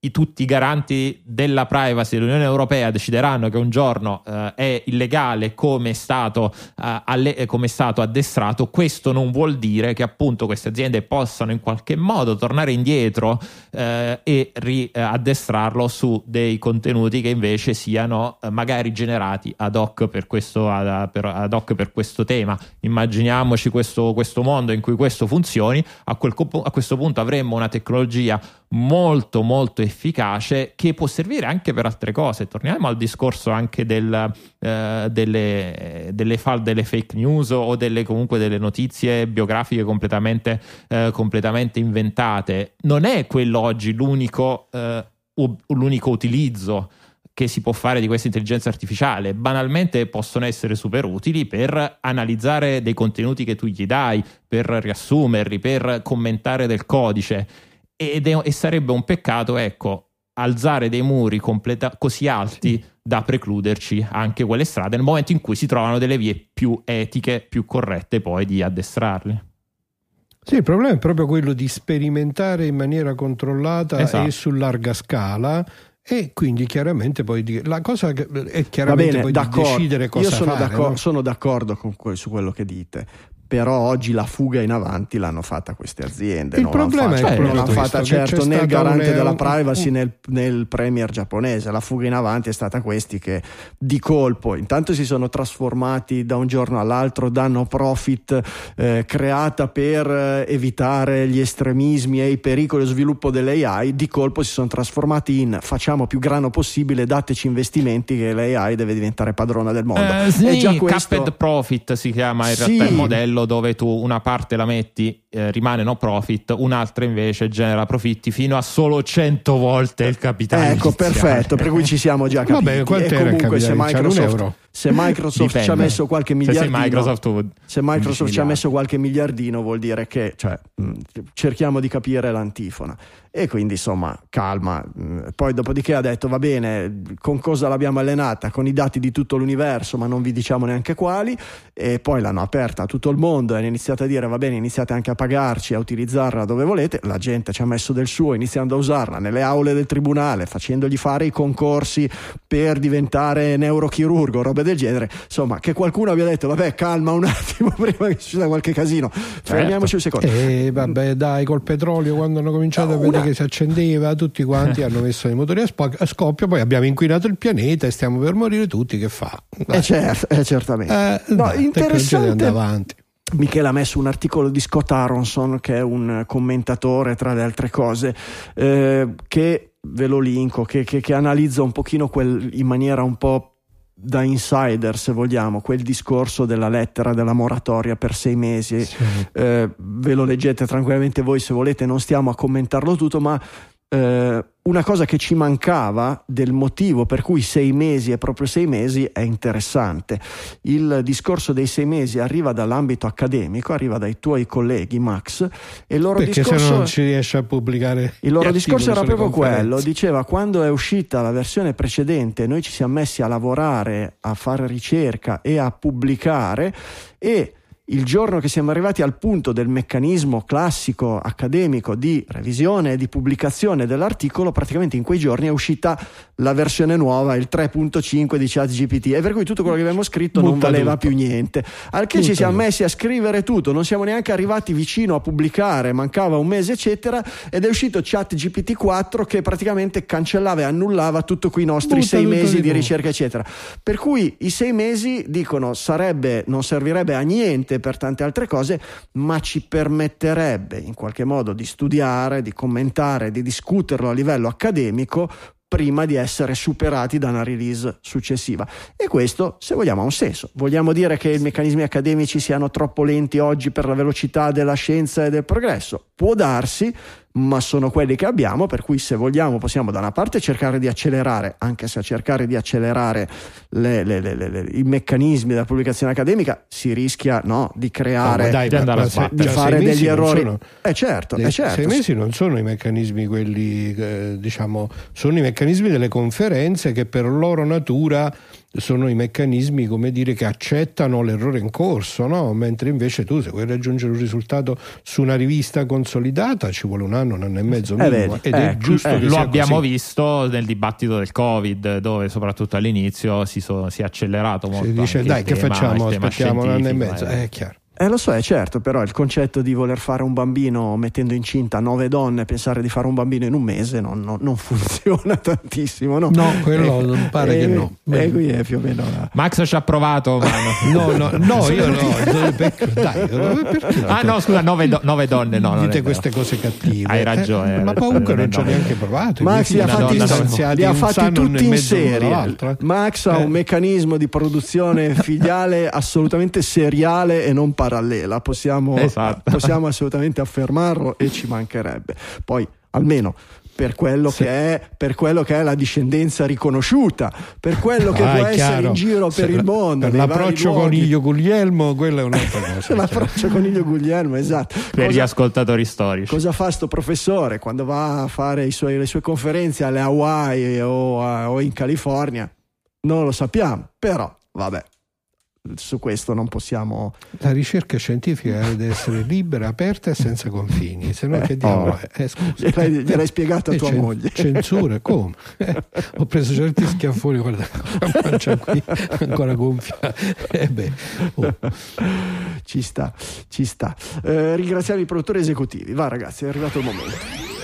i, tutti i garanti della privacy dell'Unione Europea decideranno che un giorno eh, è illegale come è, stato, eh, alle- eh, come è stato addestrato, questo non vuol dire che appunto queste aziende possano in qualche modo tornare indietro eh, e riaddestrarlo su dei contenuti che invece siano eh, magari generati ad hoc per questo, ad, per, ad hoc per questo tema. Immaginiamoci questo, questo mondo in cui questo funzioni, a, quel a questo punto avremmo una tecnologia molto molto efficace che può servire anche per altre cose. Torniamo al discorso anche del, eh, delle, delle, fall, delle fake news o delle, comunque delle notizie biografiche completamente, eh, completamente inventate. Non è quello oggi l'unico, eh, l'unico utilizzo che si può fare di questa intelligenza artificiale. Banalmente possono essere super utili per analizzare dei contenuti che tu gli dai, per riassumerli, per commentare del codice. Ed è, e sarebbe un peccato, ecco, alzare dei muri completa- così alti sì. da precluderci anche quelle strade nel momento in cui si trovano delle vie più etiche, più corrette poi di addestrarli. Sì, il problema è proprio quello di sperimentare in maniera controllata esatto. e su larga scala e quindi chiaramente poi la cosa è chiaramente bene, poi decidere cosa Io sono fare. D'accordo, no? sono d'accordo con, su quello che dite, però oggi la fuga in avanti l'hanno fatta queste aziende. Il non problema l'hanno è fatta, non l'hanno fatta certo nel garante un, della privacy un, nel, nel, premier giapponese. La fuga in avanti è stata questi che di colpo intanto si sono trasformati da un giorno all'altro da no profit eh, creata per eh, evitare gli estremismi e i pericoli dello sviluppo dell'AI. Di colpo si sono trasformati in facciamo più grano possibile, dateci investimenti che l'AI deve diventare padrona del mondo. Eh, sì, è già questo... Capped Profit si chiama in realtà il modello modello dove tu una parte la metti, eh, rimane no profit, un'altra invece genera profitti fino a solo 100 volte il capitale. Ecco, iniziale. perfetto, per cui ci siamo già capiti. Vabbè, quanto e comunque se Microsoft, se Microsoft ci ha messo qualche miliardino, se Microsoft, se Microsoft ci ha messo qualche miliardino vuol dire che cioè, mh, cerchiamo di capire l'antifona. E quindi insomma, calma. Poi dopodiché ha detto va bene, con cosa l'abbiamo allenata? Con i dati di tutto l'universo, ma non vi diciamo neanche quali. E poi l'hanno aperta a tutto il mondo e hanno iniziato a dire va bene, iniziate anche a pagarci, a utilizzarla dove volete. La gente ci ha messo del suo, iniziando a usarla nelle aule del tribunale, facendogli fare i concorsi per diventare neurochirurgo, robe del genere. Insomma, che qualcuno abbia detto vabbè, calma un attimo prima che succeda qualche casino. Certo. Fermiamoci un secondo. E eh, vabbè, dai, col petrolio quando hanno cominciato no, a vedere che si accendeva, tutti quanti hanno messo i motori a, spo- a, scoppio, poi abbiamo inquinato il pianeta e stiamo per morire tutti, che fa? Eh, certo, eh certamente. Eh, no, dai, interessante. avanti. Michele ha messo un articolo di Scott Aronson, che è un commentatore tra le altre cose, eh, che ve lo linko, che, che, che analizza un pochino quel, in maniera un po' da insider, se vogliamo, quel discorso della lettera della moratoria per sei mesi. Sì. Eh, ve lo leggete tranquillamente voi se volete, non stiamo a commentarlo tutto, ma eh, una cosa che ci mancava del motivo per cui sei mesi e proprio sei mesi è interessante. Il discorso dei sei mesi arriva dall'ambito accademico, arriva dai tuoi colleghi Max e il loro Perché discorso se non ci riesce a pubblicare il loro discorso era proprio quello, diceva quando è uscita la versione precedente noi ci siamo messi a lavorare, a fare ricerca e a pubblicare e il giorno che siamo arrivati al punto del meccanismo classico accademico di revisione e di pubblicazione dell'articolo, praticamente in quei giorni è uscita la versione nuova, il 3.5 di ChatGPT, e per cui tutto quello che avevamo scritto Butta non valeva tutto. più niente. Al che Butta ci siamo messi a scrivere tutto, non siamo neanche arrivati vicino a pubblicare, mancava un mese, eccetera, ed è uscito ChatGPT 4 che praticamente cancellava e annullava tutto quei nostri Butta sei mesi di ricerca, eccetera. Per cui i sei mesi dicono sarebbe, non servirebbe a niente per tante altre cose, ma ci permetterebbe in qualche modo di studiare, di commentare, di discuterlo a livello accademico prima di essere superati da una release successiva. E questo, se vogliamo, ha un senso. Vogliamo dire che i meccanismi accademici siano troppo lenti oggi per la velocità della scienza e del progresso? Può darsi, ma sono quelli che abbiamo, per cui se vogliamo possiamo da una parte cercare di accelerare, anche se a cercare di accelerare le, le, le, i meccanismi della pubblicazione accademica si rischia no, di creare, no, dai, di, ma, se, di cioè, fare degli errori. Sono, eh certo, eh certo. Sei mesi non sono i meccanismi quelli, eh, diciamo, sono i meccanismi delle conferenze che per loro natura sono i meccanismi come dire, che accettano l'errore in corso, no? mentre invece tu se vuoi raggiungere un risultato su una rivista consolidata ci vuole un anno, un anno e mezzo eh, minimo, ed è ecco, giusto eh, che lo abbiamo così. visto nel dibattito del Covid dove soprattutto all'inizio si, so, si è accelerato molto si dice dai che tema, facciamo aspettiamo un anno e mezzo eh. è chiaro Eh, lo so, è certo, però il concetto di voler fare un bambino mettendo incinta nove donne, pensare di fare un bambino in un mese non, non- non funziona tantissimo, no? No, quello non pare che no. E qui è più o meno la- Max ci ha provato, ma no. No, no, no, io no. Dai, perché Ah no, scusa, nove, do- nove donne, no. dite queste cose cattive. Hai ragione, Eh, hai ma comunque non no, ci ha no. neanche provato. Max li ha fatti, donna, li ha fatti tutti in serie. eh. Max ha Eh. un meccanismo di produzione filiale assolutamente seriale e non parallela. Possiamo, Esatto. possiamo assolutamente affermarlo e ci mancherebbe. Poi, almeno. Per quello, che è, per quello che è la discendenza riconosciuta, per quello che Ah, può essere in giro Se per il la- mondo. Per l'approccio luoghi. coniglio Guglielmo, quella è un'altra cosa. L'approccio coniglio Guglielmo, esatto. Per gli Cosa- ascoltatori storici. Cosa fa sto professore quando va a fare i suoi- le sue conferenze alle Hawaii o, a- o in California? Non lo sappiamo, però vabbè, su questo non possiamo... La ricerca scientifica deve essere libera, aperta e senza confini, se no che diavolo è? Eh, scusa. Gliel'hai, gliel'hai spiegato a Eh, tua cen- moglie. Censura, come? Eh, ho preso certi schiaffoni, guarda, la pancia qui ancora gonfia. Eh beh, oh. Ci sta, ci sta. Eh, ringraziamo i produttori esecutivi. Va ragazzi, è arrivato il momento.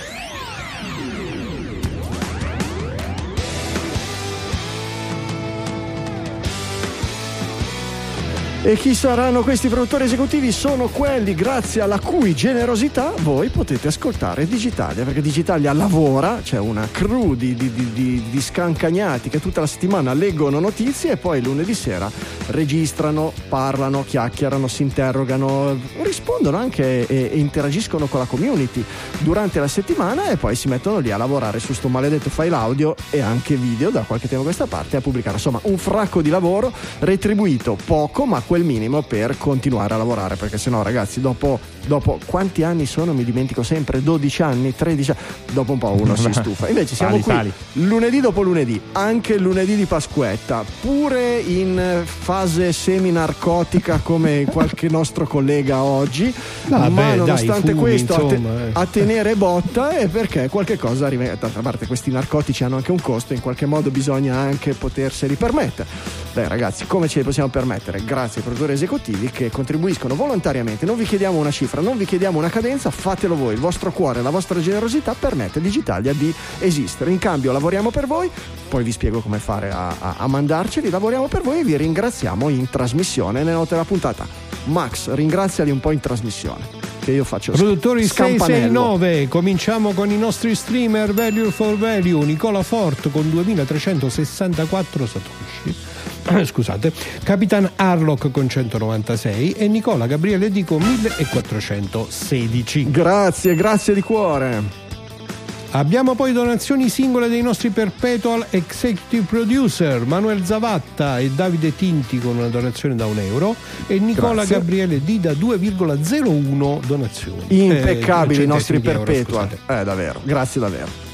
E chi saranno questi produttori esecutivi? Sono quelli grazie alla cui generosità voi potete ascoltare Digitalia, perché Digitalia lavora, c'è una crew di, di- di- di- scancagnati che tutta la settimana leggono notizie e poi lunedì sera registrano, parlano, chiacchierano, si interrogano, rispondono anche e, e interagiscono con la community durante la settimana e poi si mettono lì a lavorare su sto maledetto file audio e anche video da qualche tempo a questa parte a pubblicare. Insomma, un fracco di lavoro retribuito poco, ma quel minimo per continuare a lavorare, perché sennò ragazzi, dopo, dopo quanti anni sono? Mi dimentico sempre, 12 anni, 13 anni, dopo un po' uno si stufa. Invece siamo Tali, qui tali. lunedì dopo lunedì, anche lunedì di Pasquetta, pure in fase semi-narcotica come qualche nostro collega oggi, Vabbè, ma dai, nonostante fumi, questo a, te- insomma, eh. a tenere botta è perché qualche cosa arriva. D'altra parte questi narcotici hanno anche un costo, in qualche modo bisogna anche poterseli permettere. Beh ragazzi, come ce li possiamo permettere? Grazie ai produttori esecutivi che contribuiscono volontariamente, non vi chiediamo una cifra, non vi chiediamo una cadenza, fatelo voi, il vostro cuore, la vostra generosità permette a Digitalia di esistere. In cambio lavoriamo per voi, poi vi spiego come fare a, a- a mandarceli, lavoriamo per voi e vi ringraziamo in trasmissione nelle note della puntata. Max, ringraziali un po' in trasmissione, che io faccio Produttori scampanello. 669, cominciamo con i nostri streamer Value for Value, Nicola Fort con 2364 satoshi. Scusate, Capitan Harlock con 196 e Nicola Gabriele D con 1416. Grazie, grazie di cuore. Abbiamo poi donazioni singole dei nostri perpetual executive producer Manuel Zavatta e Davide Tinti con una donazione da un euro e Nicola Grazie. Gabriele D da 2,01 donazioni. Impeccabili Eh, i nostri di euro, perpetual. scusate. Eh, davvero, grazie davvero.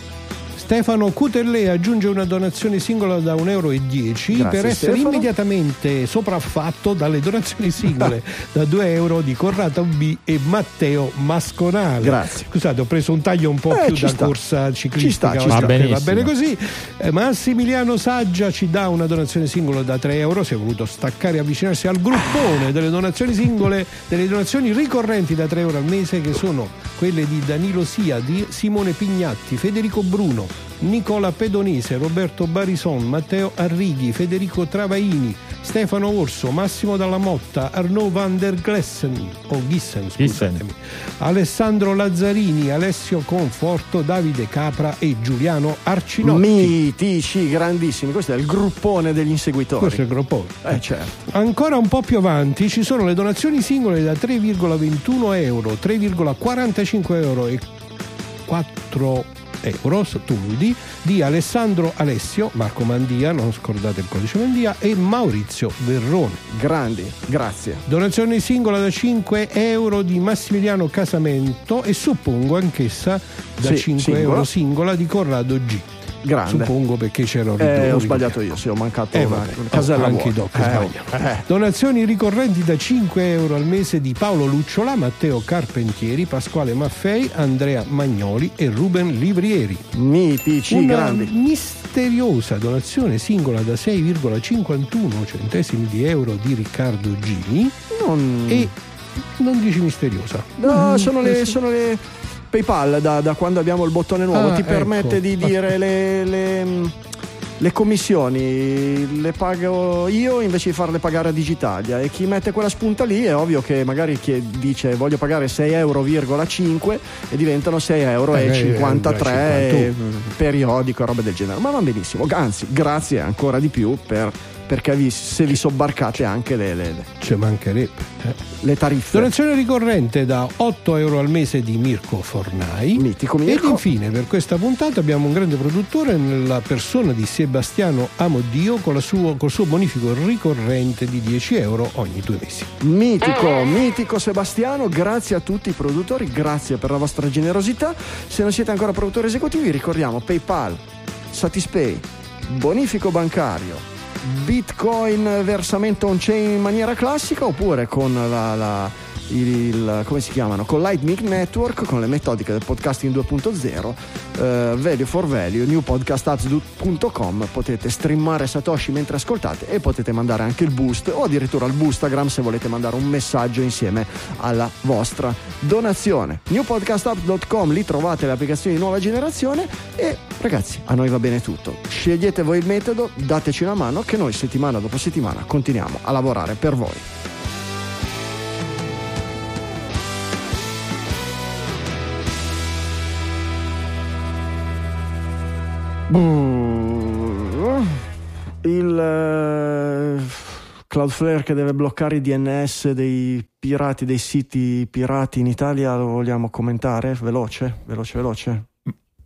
Stefano Cutellè aggiunge una donazione singola da 1,10 euro Grazie, per essere Stefano. immediatamente sopraffatto dalle donazioni singole da 2 euro di Corrado B e Matteo Masconale. Grazie. Scusate, ho preso un taglio un po' Eh, più da sta. corsa ciclistica. Ci sta, ci Va va bene così. Eh, Massimiliano Saggia ci dà una donazione singola da 3 euro. Si è voluto staccare e avvicinarsi al gruppone delle donazioni singole, delle donazioni ricorrenti da 3 euro al mese, che sono quelle di Danilo Sia, di Simone Pignatti, Federico Bruno, Nicola Pedonese, Roberto Barison, Matteo Arrighi, Federico Travaini, Stefano Orso, Massimo Dalla Motta, Arnaud van der Glessen, o Gissen, scusatemi, Alessandro Lazzarini, Alessio Conforto, Davide Capra e Giuliano Arcinotti. Mitici, grandissimi. Questo è il gruppone degli inseguitori. Questo è il gruppone. Eh, certo. Ancora un po' più avanti ci sono le donazioni singole da 3,21 euro, 3,45 euro e 4 euro sottuli di Alessandro Alessio, Marco Mandia, non scordate il codice Mandia, e Maurizio Verrone. Grandi, grazie. Donazione singola da 5 euro di Massimiliano Casamento e suppongo anch'essa da Sì, 5 singola. euro singola di Corrado G. Grande. Suppongo perché c'erano Eh, ho sbagliato io, sì, ho mancato Eh, una, vabbè, una casella anche i doc Eh, sbagliano. eh. Donazioni ricorrenti da 5 euro al mese di Paolo Lucciola, Matteo Carpentieri, Pasquale Maffei, Andrea Magnoli e Ruben Livrieri. Mitici, Una grandi. misteriosa donazione singola da 6,51 centesimi di euro di Riccardo Gini Non... e Non dici misteriosa. No, Mm, sono eh, le, sono le PayPal da, da quando abbiamo il bottone nuovo. Ah, Ti permette ecco. di dire le, le, le commissioni le pago io invece di farle pagare a Digitalia. E chi mette quella spunta lì è ovvio che magari chi dice voglio pagare 6,5 euro e diventano 6,53 euro Eh, e eh, 53 eh, e, periodico, roba del genere. Ma va benissimo. Anzi, grazie ancora di più per, perché vi- se vi sobbarcate anche le, le- Ci mancherebbe. eh. le tariffe. Donazione ricorrente da 8 euro al mese di Mirko Fornai. Mitico Ed Mirko. infine per questa puntata abbiamo un grande produttore nella persona di Sebastiano Amodio con suo- col suo bonifico ricorrente di 10 euro ogni due mesi. Mitico, mitico Sebastiano, grazie a tutti i produttori, grazie per la vostra generosità. Se non siete ancora produttori esecutivi, ricordiamo PayPal, Satispay, bonifico bancario, Bitcoin versamento on-chain in maniera classica oppure con la, la- il, come si chiamano? Con Lightning Network, con le metodiche del podcasting 2.0, eh, value for value, newpodcastapps.com, potete streamare Satoshi mentre ascoltate e potete mandare anche il boost o addirittura il boostagram se volete mandare un messaggio insieme alla vostra donazione. newpodcastapps.com, lì trovate le applicazioni di nuova generazione e ragazzi, a noi va bene tutto. Scegliete voi il metodo, dateci una mano che noi settimana dopo settimana continuiamo a lavorare per voi. Il eh, Cloudflare che deve bloccare i DNS dei pirati, dei siti pirati in Italia, lo vogliamo commentare? Veloce, veloce, veloce.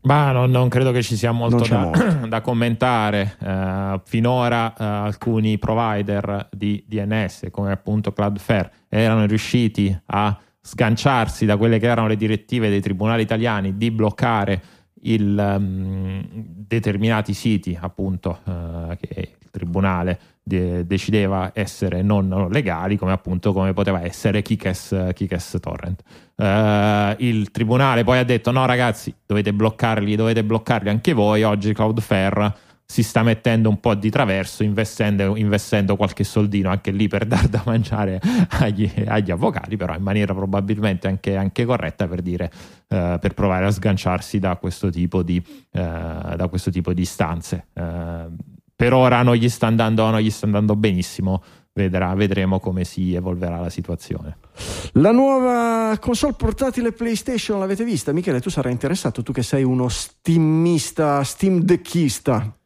Ma non, non credo che ci sia molto da, molto. da commentare. Eh, finora eh, alcuni provider di DNS, come appunto Cloudflare, erano riusciti a sganciarsi da quelle che erano le direttive dei tribunali italiani di bloccare il, ehm, determinati siti, appunto, eh, che il tribunale de- decideva essere non legali, come appunto come poteva essere Kikes, Kikes Torrent. Eh, il tribunale poi ha detto: no, ragazzi, dovete bloccarli, dovete bloccarli anche voi. Oggi Cloudflare si sta mettendo un po' di traverso, investendo, investendo qualche soldino anche lì per dar da mangiare agli, agli avvocati, però in maniera probabilmente anche, anche corretta per dire eh, per provare a sganciarsi da questo tipo di, eh, questo tipo di istanze. Eh, per ora non gli sta andando, non gli sta andando benissimo. Vedrà, vedremo come si evolverà la situazione. La nuova console portatile PlayStation l'avete vista? Michele, tu sarai interessato, tu che sei uno steamista, steam deckista.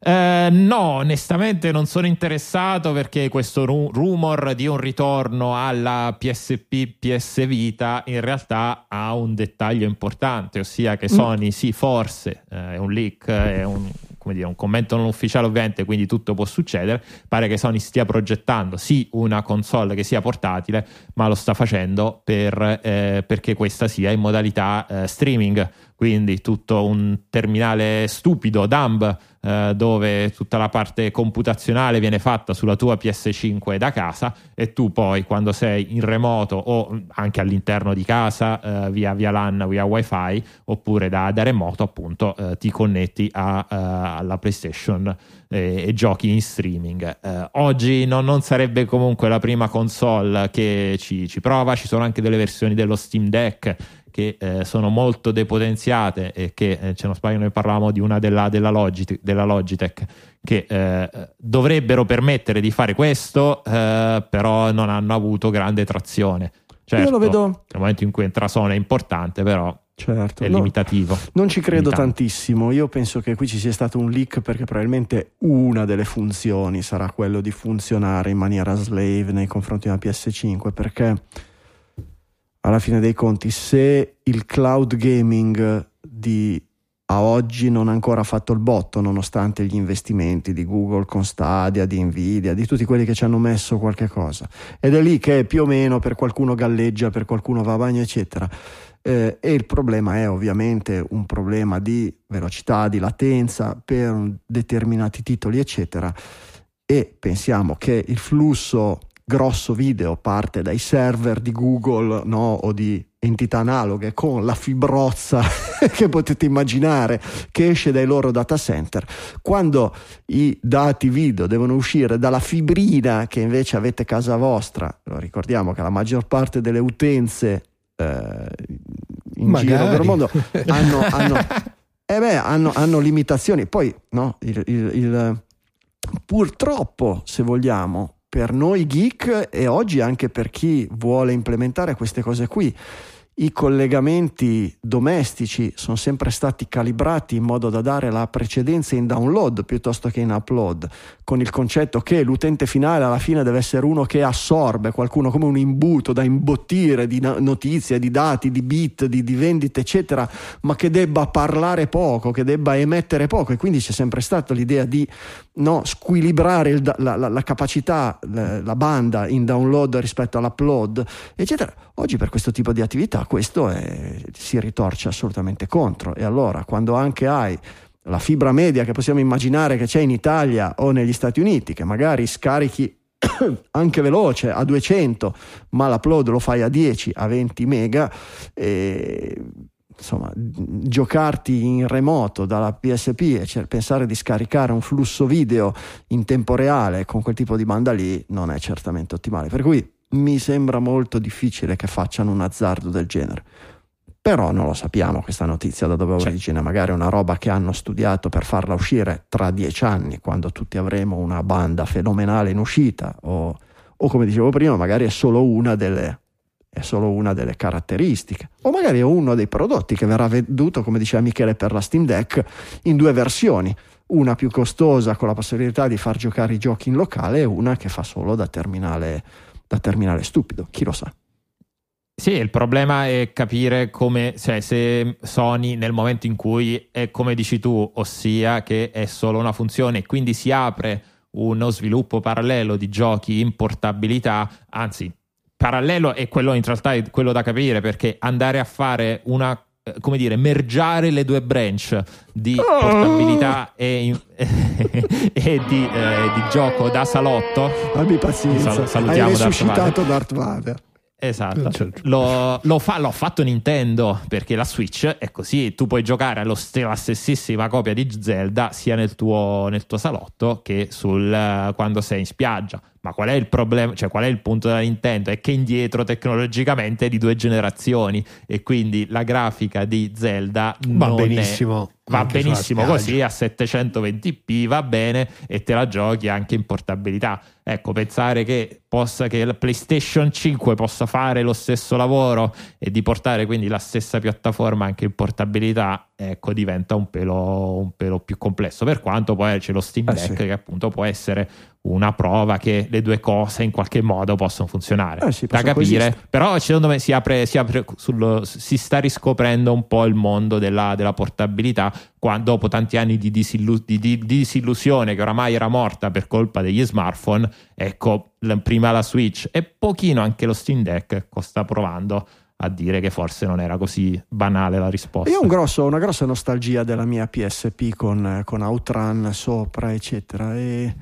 Eh, no, onestamente non sono interessato perché questo ru- rumor di un ritorno alla PSP PS Vita in realtà ha un dettaglio importante, ossia che Sony sì, forse eh, è un leak, è un, come dire, un commento non ufficiale ovviamente, quindi tutto può succedere, pare che Sony stia progettando sì una console che sia portatile, ma lo sta facendo per, eh, perché questa sia in modalità eh, streaming, quindi tutto un terminale stupido, dumb, eh, dove tutta la parte computazionale viene fatta sulla tua PS5 da casa e tu poi quando sei in remoto o anche all'interno di casa eh, via, via LAN, via wifi oppure da, da remoto appunto eh, ti connetti a, eh, alla PlayStation e, giochi in streaming. Eh, oggi non, non sarebbe comunque la prima console che ci, ci prova, ci sono anche delle versioni dello Steam Deck che eh, sono molto depotenziate e che, eh, se non sbaglio, noi parlavamo di una della, della, Logitech, della Logitech che eh, dovrebbero permettere di fare questo, eh, però non hanno avuto grande trazione. Certo, Io lo vedo- Nel momento in cui entra Sony è importante, però Certo. è no, limitativo. non ci credo limitante. tantissimo. Io penso che qui ci sia stato un leak perché probabilmente una delle funzioni sarà quello di funzionare in maniera slave nei confronti della PS5 perché alla fine dei conti se il cloud gaming di a oggi non ha ancora fatto il botto nonostante gli investimenti di Google con Stadia, di Nvidia, di tutti quelli che ci hanno messo qualche cosa. Ed è lì che più o meno per qualcuno galleggia, per qualcuno va a bagno, eccetera. Eh, e il problema è ovviamente un problema di velocità, di latenza per determinati titoli, eccetera. E pensiamo che il flusso grosso video parte dai server di Google no? o di entità analoghe con la fibrozza che potete immaginare che esce dai loro data center, quando i dati video devono uscire dalla fibrina che invece avete a casa vostra, ricordiamo che la maggior parte delle utenze eh, in Magari. giro per il mondo hanno, hanno, eh beh, hanno, hanno limitazioni, poi no, il, il- il- purtroppo se vogliamo per noi geek e oggi anche per chi vuole implementare queste cose qui. I collegamenti domestici sono sempre stati calibrati in modo da dare la precedenza in download piuttosto che in upload, con il concetto che l'utente finale alla fine deve essere uno che assorbe qualcuno come un imbuto da imbottire di no- notizie, di dati, di bit, di, di vendite, eccetera, ma che debba parlare poco, che debba emettere poco. E quindi c'è sempre stata l'idea di no, squilibrare il la, la- la capacità, la, la banda in download rispetto all'upload, eccetera. Oggi per questo tipo di attività questo è- si ritorce assolutamente contro. E allora quando anche hai la fibra media che possiamo immaginare che c'è in Italia o negli Stati Uniti, che magari scarichi anche veloce a 200, ma l'upload lo fai a 10, a 20 mega, e, insomma, giocarti in remoto dalla PSP e cer- pensare di scaricare un flusso video in tempo reale con quel tipo di banda lì non è certamente ottimale. Per cui mi sembra molto difficile che facciano un azzardo del genere. Però non lo sappiamo questa notizia da dove Cioè. origina, magari è una roba che hanno studiato per farla uscire tra dieci anni, quando tutti avremo una banda fenomenale in uscita, o, o come dicevo prima, magari è solo una delle, è solo una delle caratteristiche, o magari è uno dei prodotti che verrà venduto, come diceva Michele, per la Steam Deck in due versioni, una più costosa con la possibilità di far giocare i giochi in locale e una che fa solo da terminale, da terminale stupido, chi lo sa. Sì, il problema è capire come, cioè, se Sony nel momento in cui è come dici tu, ossia che è solo una funzione e quindi si apre uno sviluppo parallelo di giochi in portabilità, anzi, parallelo è quello in realtà è quello da capire perché andare a fare una eh, come dire, mergiare le due branch di portabilità e, in- e di, eh, di gioco da salotto Abbi pazienza, Sal- hai salutiamo Darth resuscitato Darth Vader. Esatto, Certo. lo, lo fa- l'ho fatto Nintendo perché la Switch è così, tu puoi giocare allo la stessissima copia di Zelda sia nel tuo, nel tuo salotto che sul, eh, quando sei in spiaggia. Ma qual è il problema? Cioè, qual è il punto della Nintendo? È che indietro tecnologicamente è di due generazioni e quindi la grafica di Zelda Va non è- benissimo. Va anche benissimo così a 720p, va bene e te la giochi anche in portabilità. Ecco, pensare che, possa, che la PlayStation 5 possa fare lo stesso lavoro e di portare quindi la stessa piattaforma anche in portabilità, ecco, diventa un pelo, un pelo più complesso. Per quanto poi c'è lo Steam Eh Deck sì. che appunto può essere una prova che le due cose in qualche modo possono funzionare. Eh sì, da capire, coesistere. però secondo me si apre, si, apre sullo- si sta riscoprendo un po' il mondo della, della portabilità qua- dopo tanti anni di, disillu- di- di- di disillusione che oramai era morta per colpa degli smartphone ecco l- prima la Switch e pochino anche lo Steam Deck sta provando a dire che forse non era così banale la risposta Io ho un grosso- una grossa nostalgia della mia PSP con, con Outrun sopra, eccetera. E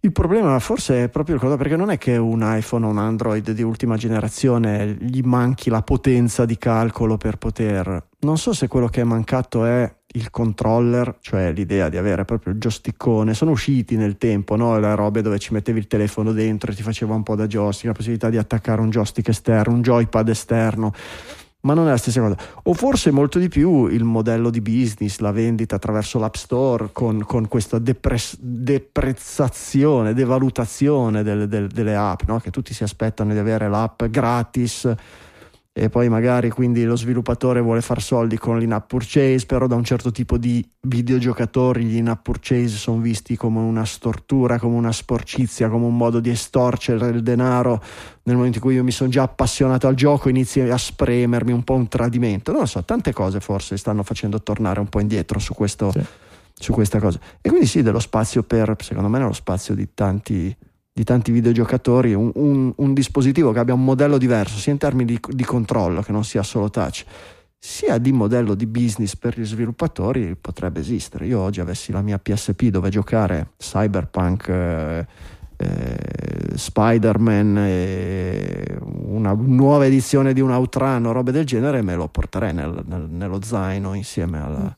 il problema forse è proprio quello perché non è che un iPhone o un Android di ultima generazione gli manchi la potenza di calcolo per poter. Non so se quello che è mancato è il controller, cioè l'idea di avere proprio il joystickone. Sono usciti nel tempo, no? Le robe dove ci mettevi il telefono dentro e ti faceva un po' da joystick, la possibilità di attaccare un joystick esterno, un joypad esterno ma non è la stessa cosa. O forse molto di più il modello di business, la vendita attraverso l'App Store con, con questa depres- deprezzazione, devalutazione del- del- delle app, no? che tutti si aspettano di avere l'app gratis e poi magari quindi lo sviluppatore vuole far soldi con l'in-app purchase, però da un certo tipo di videogiocatori gli in-app purchase sono visti come una stortura, come una sporcizia, come un modo di estorcere il denaro nel momento in cui io mi sono già appassionato al gioco inizi a spremermi un po' un tradimento. Non lo so, tante cose forse stanno facendo tornare un po' indietro su, questo, Sì. su questa cosa. E quindi sì, dello spazio per, secondo me, nello spazio di tanti, di tanti videogiocatori, un, un- un dispositivo che abbia un modello diverso, sia in termini di, di controllo, che non sia solo touch, sia di modello di business per gli sviluppatori, potrebbe esistere. Io oggi avessi la mia PSP dove giocare Cyberpunk. eh, eh, Spider-Man, e una nuova edizione di un Outrun o robe del genere, me lo porterei nel- nel- nello zaino insieme alla.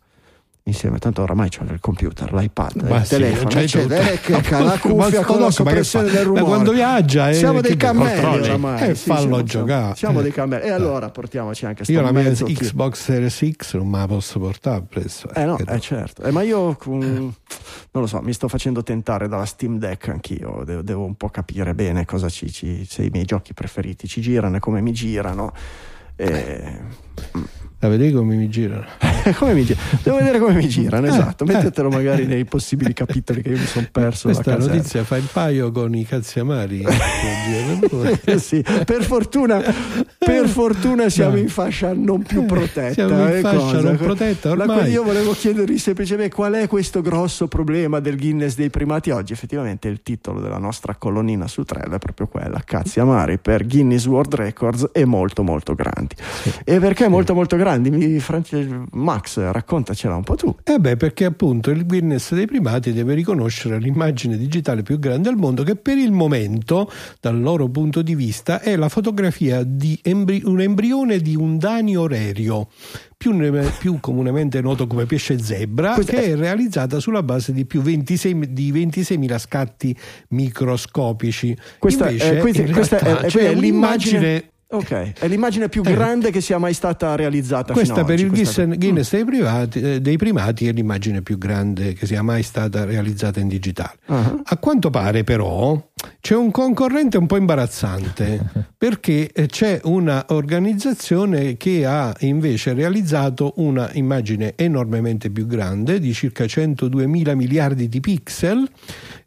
Insieme, tanto oramai c'è il computer, l'iPad, Ma il sì, telefono, eccetera, eh, che la Ma cuffia la ma che soppressione fa? del Ma rumore. quando viaggia, eh, siamo dei cammelli oramai. Eh, sì, fallo siamo- giocare. Siamo Eh. dei cammelli. E allora portiamoci anche Io la mia Xbox Series X non me la posso portare presso. Eh no, che eh certo. Eh, ma io non lo so, mi sto facendo tentare dalla Steam Deck anch'io. Devo, devo un po' capire bene cosa ci, ci- se i miei giochi preferiti ci girano e come mi girano. Eh, La vedi come mi girano? come mi gi- Devo vedere come mi girano, Eh, esatto. eh. Mettetelo magari nei possibili capitoli che io mi sono perso. Questa notizia fa il paio con i cazzi amari. che girano. Eh sì, per fortuna, per fortuna siamo Dai. in fascia non più protetta. Siamo in fascia cosa? non protetta ormai. io volevo chiedervi semplicemente qual è questo grosso problema del Guinness dei primati oggi. Effettivamente il titolo della nostra colonnina su Trello è proprio quella, cazzi amari per Guinness World Records e molto molto grandi. E perché molto molto grandi? Fran- Max, raccontacela un po' tu. Eh beh, perché appunto il Guinness dei primati deve riconoscere l'immagine digitale più grande al mondo, che per il momento, dal loro punto di vista, è la fotografia di embri- un embrione di un danio orerio. Più, più comunemente noto come pesce zebra, Questa che è realizzata sulla base di più 26 di 26.000 scatti microscopici. Questa, Invece, eh, questa- in questa è- realtà è, l'immagine. Ok, è l'immagine più Eh. grande che sia mai stata realizzata Questa per oggi, il questa- Guinness, Guinness dei, privati- eh, dei primati è l'immagine più grande che sia mai stata realizzata in digitale. Ah. A quanto pare però c'è un concorrente un po' imbarazzante perché eh, c'è una organizzazione che ha invece realizzato una immagine enormemente più grande di circa 102 mila miliardi di pixel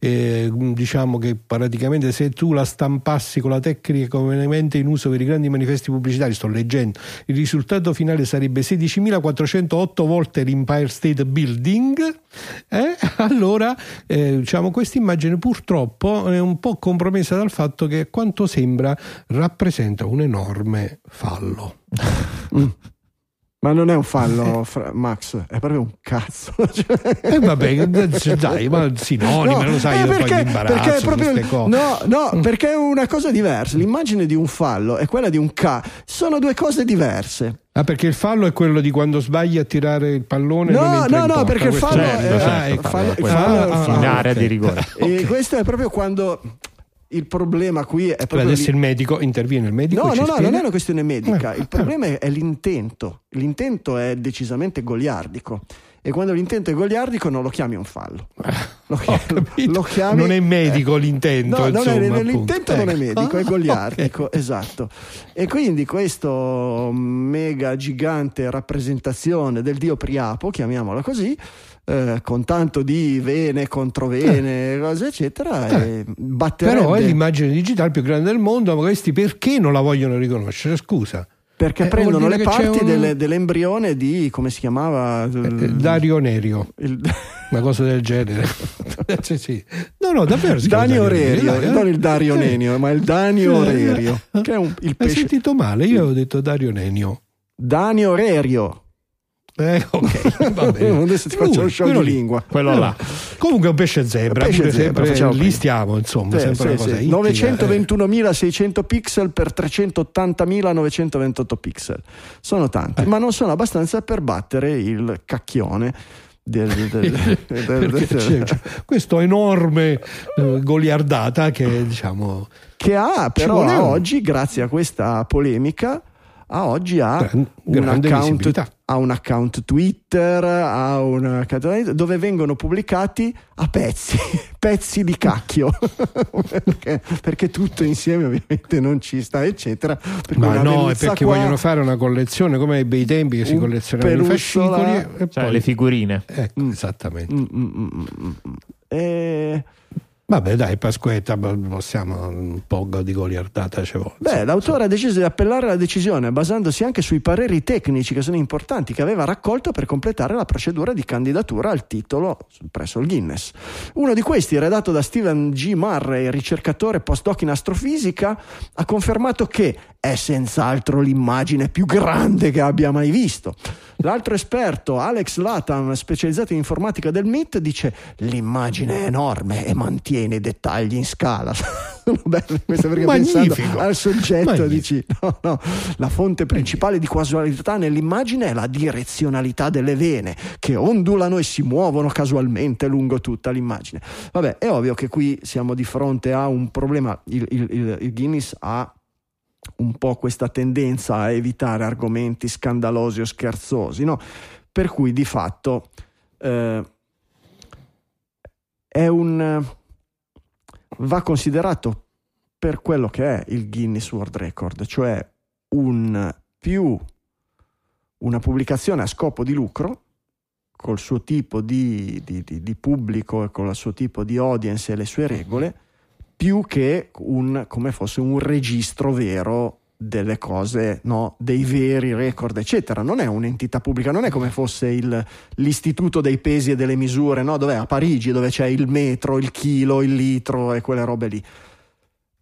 eh, diciamo che praticamente se tu la stampassi con la tecnica comunemente in uso per i grandi manifesti pubblicitari sto leggendo il risultato finale sarebbe 16.408 volte l'Empire State Building eh? allora eh, diciamo questa immagine purtroppo è un po' compromessa dal fatto che a quanto sembra rappresenta un enorme fallo Ma non è un fallo, Fra- Max, è proprio un cazzo. Cioè- e vabbè dai ma sinonimi lo sai eh, poi perché, mi imbarazzo perché è proprio queste cose. no, no, perché è una cosa diversa. L'immagine di un fallo e quella di un K sono due cose diverse. Ah, perché il fallo è quello di quando sbagli a tirare il pallone non No, entra no, in no, perché il fallo Certo, è certo, il fallo- fallo è fallo. in area di rigore. E questo è proprio quando il problema qui è proprio adesso il medico interviene il medico No, no, no, non è una questione medica. Eh, Il problema è, l'intento. L'intento è decisamente goliardico. E quando l'intento è goliardico non lo chiami un fallo. Lo, chiami- lo chiami- Non è medico l'intento, No, non è- insomma, l'intento appunto. non è Ecco. medico, è goliardico, ok. esatto. E quindi questo mega gigante rappresentazione del dio Priapo, chiamiamola così, eh, con tanto di vene, controvene, cose eccetera, eh, batterebbe... Però è l'immagine digitale più grande del mondo, ma questi perché non la vogliono riconoscere? Scusa. Perché Eh, prendono le parti un- delle- dell'embrione di, come si chiamava? Eh, Dario Nerio, il- una cosa del genere. sì, sì. No, no, davvero. Danio Dario Rerio, dai, eh. non il Dario Eh. Nenio, ma il Danio Rerio, che è un- il Hai pesce... sentito male? Io avevo detto Dario Nenio. Danio Rerio. Eh, ok, va bene. Adesso ti faccio Lui, lo show di lì. lingua. Quello là. Comunque è un pesce zebra, Pesce zebra, sempre, lì prima. stiamo, insomma, Sì, sempre sì, sì. ittica, eh. 921.600 pixel per 380.928 pixel. Sono tanti, Eh. ma non sono abbastanza per battere il cacchione del, del- del- del- c'è questo enorme eh, goliardata che diciamo che ha però un- oggi, grazie a questa polemica, a oggi ha Gran- un grande account visibilità. Ha un account Twitter, ha un dove vengono pubblicati a pezzi, pezzi di cacchio, perché, perché tutto insieme ovviamente non ci sta, eccetera. Ma no, è perché qua, vogliono fare una collezione come ai bei tempi che si collezionavano i fascicoli e Cioè, poi le figurine. ecco, Mm. esattamente. Mm, mm, mm, mm, mm. E- Vabbè, dai, Pasquetta, possiamo un po' di goliardata ci vuole. Beh, l'autore ha deciso di appellare la decisione basandosi anche sui pareri tecnici che sono importanti che aveva raccolto per completare la procedura di candidatura al titolo presso il Guinness. Uno di questi, redatto da Stephen G. Murray, ricercatore postdoc in astrofisica, ha confermato che è senz'altro l'immagine più grande che abbia mai visto. L'altro esperto, Alex Latam, specializzato in informatica del MIT, dice l'immagine è enorme e mantiene i dettagli in scala. Sono belle queste perché Magnifico. pensando al soggetto Magnifico. dici no, no, la fonte principale di casualità nell'immagine è la direzionalità delle vene che ondulano e si muovono casualmente lungo tutta l'immagine. Vabbè, è ovvio che qui siamo di fronte a un problema, il, il- il- il Guinness ha un po' questa tendenza a evitare argomenti scandalosi o scherzosi, no? Per cui di fatto eh, è un va considerato per quello che è il Guinness World Record, cioè un più una pubblicazione a scopo di lucro col suo tipo di, di- di- di pubblico e con il suo tipo di audience e le sue regole, più che un, come fosse un registro vero delle cose, no? dei veri record, eccetera. Non è un'entità pubblica, non è come fosse il- l'istituto dei pesi e delle misure, no? dove a Parigi, dove c'è il metro, il chilo, il litro e quelle robe lì.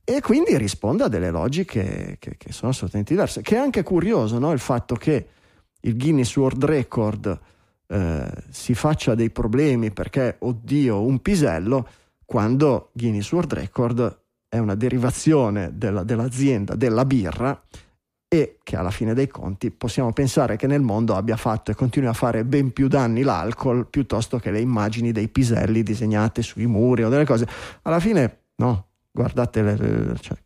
E quindi risponde a delle logiche che, che sono assolutamente diverse. Che è anche curioso no? il fatto che il Guinness World Record eh, si faccia dei problemi perché, oddio, un pisello, quando Guinness World Record è una derivazione della- dell'azienda della birra e che alla fine dei conti possiamo pensare che nel mondo abbia fatto e continui a fare ben più danni l'alcol piuttosto che le immagini dei piselli disegnate sui muri o delle cose. Alla fine, no, guardate le, le- cioè,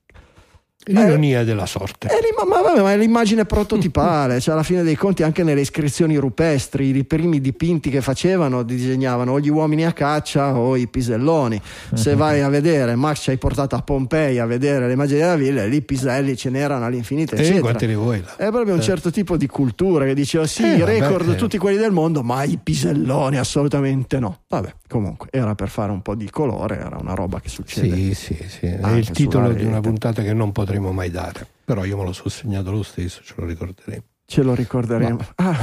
L'ironia della sorte. è l'im- ma, vabbè, ma è l'immagine prototipale, cioè alla fine dei conti anche nelle iscrizioni rupestri, i primi dipinti che facevano disegnavano o gli uomini a caccia o i piselloni. Se vai a vedere, Max ci hai portato a Pompei a vedere le immagini della villa, lì i piselli ce n'erano all'infinito, E quante ne vuoi là? È proprio un certo tipo di cultura che diceva sì, Eh, i vabbè, record eh. tutti quelli del mondo, ma i piselloni assolutamente no. Vabbè, comunque era per fare un po' di colore, era una roba che succede. Sì, sì, sì. È il titolo di una puntata che non potremo mai dare. Però io me lo sono segnato lo stesso, ce lo ricorderemo. Ce lo ricorderemo. Ah,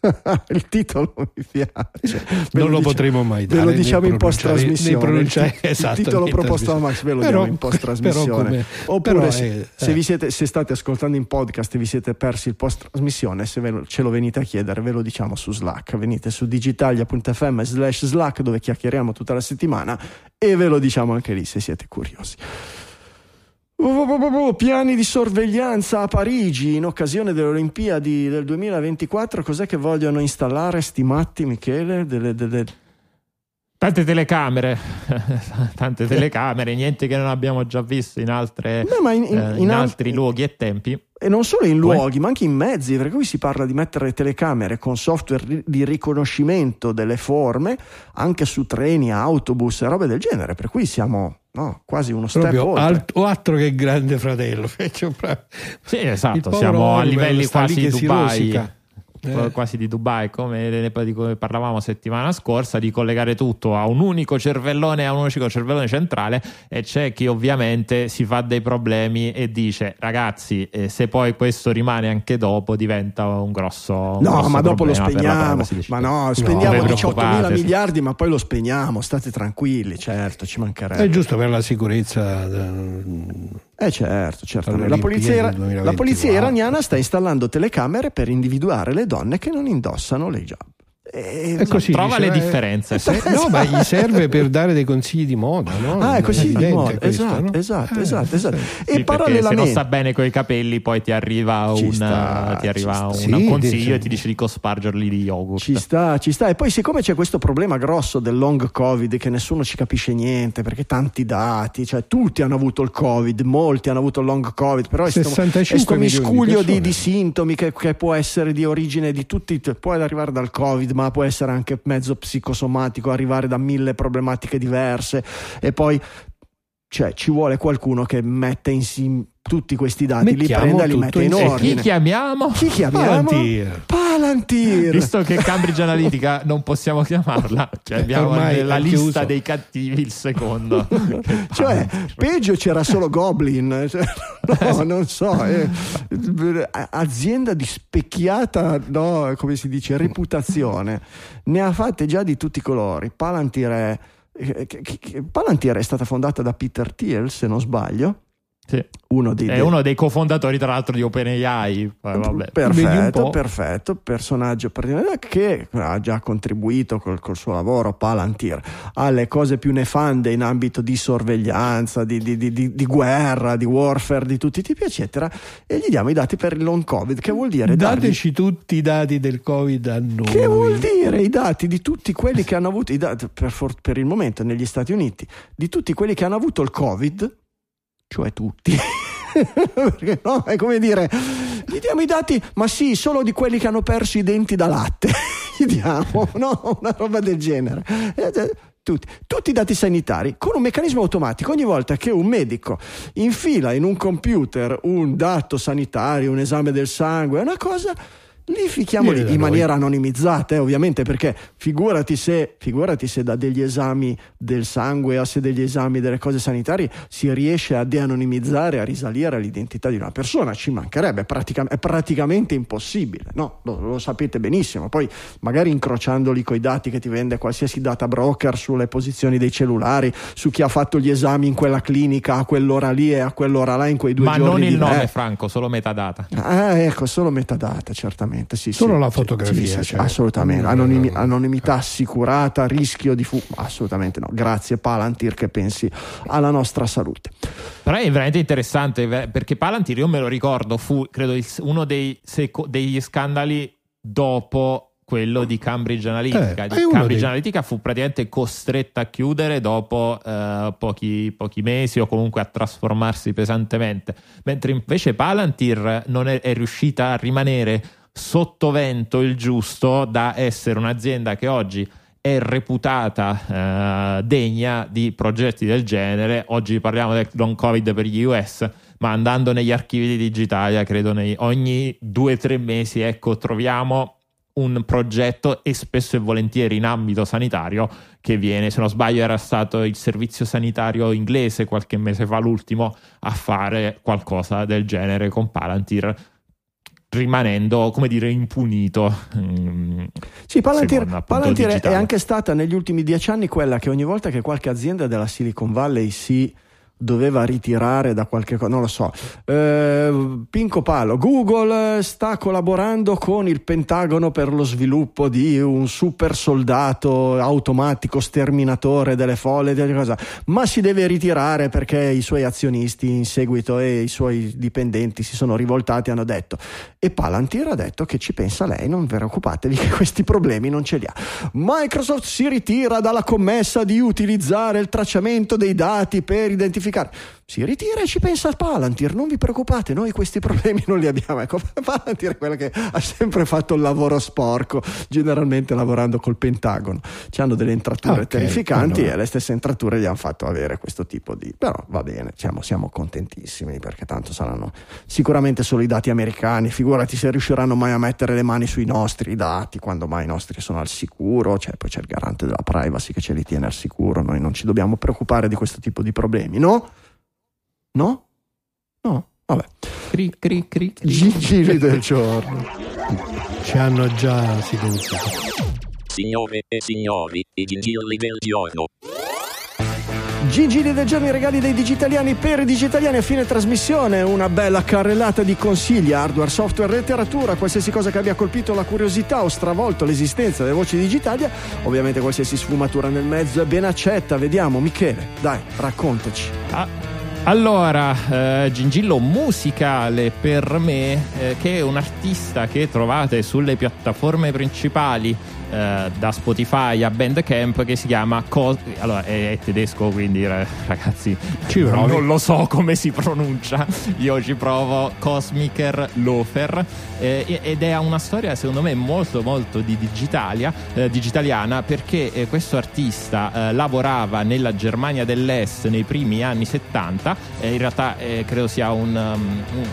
il titolo mi piace. Ve non lo dice- potremo mai dare. Ve lo diciamo in post trasmissione. il esatto, titolo né proposto da. Max ve lo Però- diamo in post trasmissione. Oppure però se, se eh. vi siete, se state ascoltando in podcast e vi siete persi il post trasmissione, se ve lo- ce lo venite a chiedere, ve lo diciamo su Slack. Venite su digitalia.fm slash Slack dove chiacchieriamo tutta la settimana e ve lo diciamo anche lì se siete curiosi. Oh, oh, oh, Piani di sorveglianza a Parigi in occasione delle Olimpiadi del 2024. Cos'è che vogliono installare, stimati Michele? Delle, delle- Tante telecamere, tante telecamere, niente che non abbiamo già visto in, altre, ma in- in- eh, in in al- altri luoghi e tempi. E non solo in luoghi, ma anche in mezzi, perché qui si parla di mettere telecamere con software di riconoscimento delle forme anche su treni, autobus e robe del genere. Per cui siamo no, quasi uno step Proprio oltre. alt- o altro che grande fratello. Cioè, Sì, esatto, siamo a Orwell livelli sta lì quasi che si Dubai. Eh. quasi di Dubai, come le- di cui parlavamo settimana scorsa, di collegare tutto a un unico cervellone, a un unico cervellone centrale. E c'è chi ovviamente si fa dei problemi e dice: Ragazzi, eh, se poi questo rimane anche dopo, diventa un grosso. un No, grosso ma dopo lo spegniamo. Ma no, No, spendiamo vi 18 mila miliardi, ma poi lo spegniamo. State tranquilli, certo, ci mancherebbe. È giusto per la sicurezza. Eh, certo. Alle La polizia, Olimpiadi ira- del 2024. la polizia iraniana sta installando telecamere per individuare le donne che non indossano le hijab. E- È così, Trova dice, le eh, differenze. eh, no, ma gli serve per dare dei consigli di moda, no? Ah, è così di moda. questo, Esatto, no? esatto, Eh, esatto, esatto. sì. E perché se non parallelamente sta bene coi capelli, poi ti arriva, Ci un, sta, ti arriva un. Sì, consiglio dice- e ti dice di cospargerli di yogurt. Ci sta, ci sta. E poi, siccome c'è questo problema grosso del long covid, che nessuno ci capisce niente perché tanti dati, cioè tutti hanno avuto il covid, molti hanno avuto il long covid, però è sto, 65 è sto milioni di miscuglio di, persone. di sintomi che, che può essere di origine di tutti, può arrivare dal covid, ma può essere anche mezzo psicosomatico, arrivare da mille problematiche diverse. E poi cioè, ci vuole qualcuno che mette insieme tutti questi dati, Mettiamo li prenda e li mette in insieme. E chi ordine. chiamiamo? Chi chiamiamo? Palantir. Palantir. Visto che Cambridge Analytica non possiamo chiamarla, cioè abbiamo Ormai nella lista chiuso. dei cattivi il secondo. cioè peggio c'era solo Goblin cioè, no non so eh, azienda di specchiata no, come si dice reputazione ne ha fatte già di tutti i colori Palantir è, eh, Palantir è stata fondata da Peter Thiel se non sbaglio Sì. Uno dei, È uno dei cofondatori, tra l'altro, di OpenAI. Vabbè. Perfetto, perfetto, personaggio che ha già contribuito col, col suo lavoro Palantir alle cose più nefande in ambito di sorveglianza, di, di- di- di- di guerra, di warfare di tutti i tipi, eccetera, e gli diamo i dati per il long covid, che vuol dire dargli- Dateci tutti i dati del Covid a noi. che vuol dire i dati di tutti quelli che hanno avuto i dati per, for- per il momento negli Stati Uniti, di tutti quelli che hanno avuto il covid, cioè tutti. Perché no? È come dire, gli diamo i dati, ma sì, solo di quelli che hanno perso i denti da latte. Gli diamo, no? Una roba del genere. Eh, eh, Tutti, tutti i dati sanitari con un meccanismo automatico. Ogni volta che un medico infila in un computer un dato sanitario, un esame del sangue, una cosa, li lì da in noi. maniera anonimizzata, eh, ovviamente, perché figurati se, figurati se da degli esami del sangue a se degli esami delle cose sanitarie si riesce a de-anonimizzare, a risalire all'identità di una persona, ci mancherebbe, è, pratica- è praticamente impossibile, no? Lo, lo sapete benissimo. Poi magari incrociandoli coi dati che ti vende qualsiasi data broker sulle posizioni dei cellulari, su chi ha fatto gli esami in quella clinica a quell'ora lì e a quell'ora là in quei due Ma giorni. non il di- nome, eh. Franco, solo metadata. Ah, ecco, solo metadata, certamente. Sì, Solo sì, la fotografia, sì, cioè. assolutamente. Anonimi- anonimità assicurata, rischio di fu. Assolutamente no. Grazie, Palantir, che pensi alla nostra salute. Però è veramente interessante perché Palantir, io me lo ricordo, fu credo uno dei seco- degli scandali dopo quello di Cambridge Analytica. Eh, Cambridge dei- Analytica fu praticamente costretta a chiudere dopo eh, pochi, pochi mesi o comunque a trasformarsi pesantemente, mentre invece Palantir non è, è riuscita a rimanere sotto vento il giusto da essere un'azienda che oggi è reputata eh, degna di progetti del genere. Oggi parliamo del long covid per gli US, ma andando negli archivi di Digitalia, credo nei, ogni due o tre mesi, ecco, troviamo un progetto e spesso e volentieri in ambito sanitario che viene, se non sbaglio era stato il servizio sanitario inglese qualche mese fa l'ultimo a fare qualcosa del genere con Palantir rimanendo come dire impunito mm, Sì, Palantir, secondo, appunto, Palantir è anche stata negli ultimi dieci anni quella che ogni volta che qualche azienda della Silicon Valley si doveva ritirare da qualche cosa, non lo so. Eh, Pinco Palo, Google sta collaborando con il Pentagono per lo sviluppo di un super soldato automatico sterminatore delle folle, ma si deve ritirare perché i suoi azionisti in seguito e i suoi dipendenti si sono rivoltati e hanno detto e Palantir ha detto che ci pensa lei, non vi preoccupatevi che questi problemi non ce li ha. Microsoft si ritira dalla commessa di utilizzare il tracciamento dei dati per identificare. ficar Si ritira e ci pensa Palantir, non vi preoccupate, noi questi problemi non li abbiamo. Ecco, Palantir è quella che ha sempre fatto il lavoro sporco, generalmente lavorando col Pentagono. Ci hanno delle entrature Ok, terrificanti allora. e le stesse entrature gli hanno fatto avere questo tipo di... Però va bene, siamo, siamo contentissimi perché tanto saranno sicuramente solo i dati americani, figurati se riusciranno mai a mettere le mani sui nostri dati, quando mai i nostri sono al sicuro, cioè poi c'è il garante della privacy che ce li tiene al sicuro, noi non ci dobbiamo preoccupare di questo tipo di problemi, no? No? No? Vabbè. cri, cri, cri, cri. Giri del giorno. Ci hanno già silenziato. Signore e signori, i gingilli del giorno. Gigili del giorno, i regali dei digitaliani per i digitaliani a fine trasmissione, una bella carrellata di consigli, hardware, software, letteratura, qualsiasi cosa che abbia colpito la curiosità o stravolto l'esistenza delle voci digitalia, ovviamente qualsiasi sfumatura nel mezzo è ben accetta, vediamo Michele, dai, raccontaci. Ah, allora, eh, Gingillo musicale per me, eh, che è un artista che trovate sulle piattaforme principali eh, da Spotify a Bandcamp che si chiama Cos- allora è, è tedesco quindi eh, ragazzi non, lo so come si pronuncia. Io ci provo. Cosmicer Lofer. Eh, ed è una storia secondo me molto molto di digitalia, eh, digitaliana perché eh, questo artista lavorava nella Germania dell'Est nei primi anni 70 e in realtà credo sia un, um, un-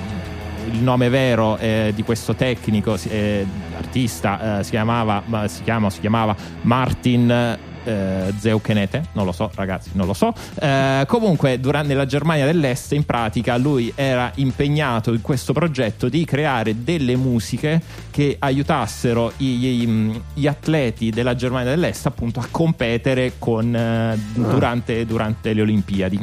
il nome vero eh, di questo tecnico eh, artista eh, si chiamava ma si chiama si chiamava Martin eh, Zeukenete, non lo so ragazzi, non lo so. Eh, comunque, durante la Germania dell'Est, in pratica, lui era impegnato in questo progetto di creare delle musiche che aiutassero i- gli, gli atleti della Germania dell'Est appunto a competere con, eh, durante, durante le Olimpiadi.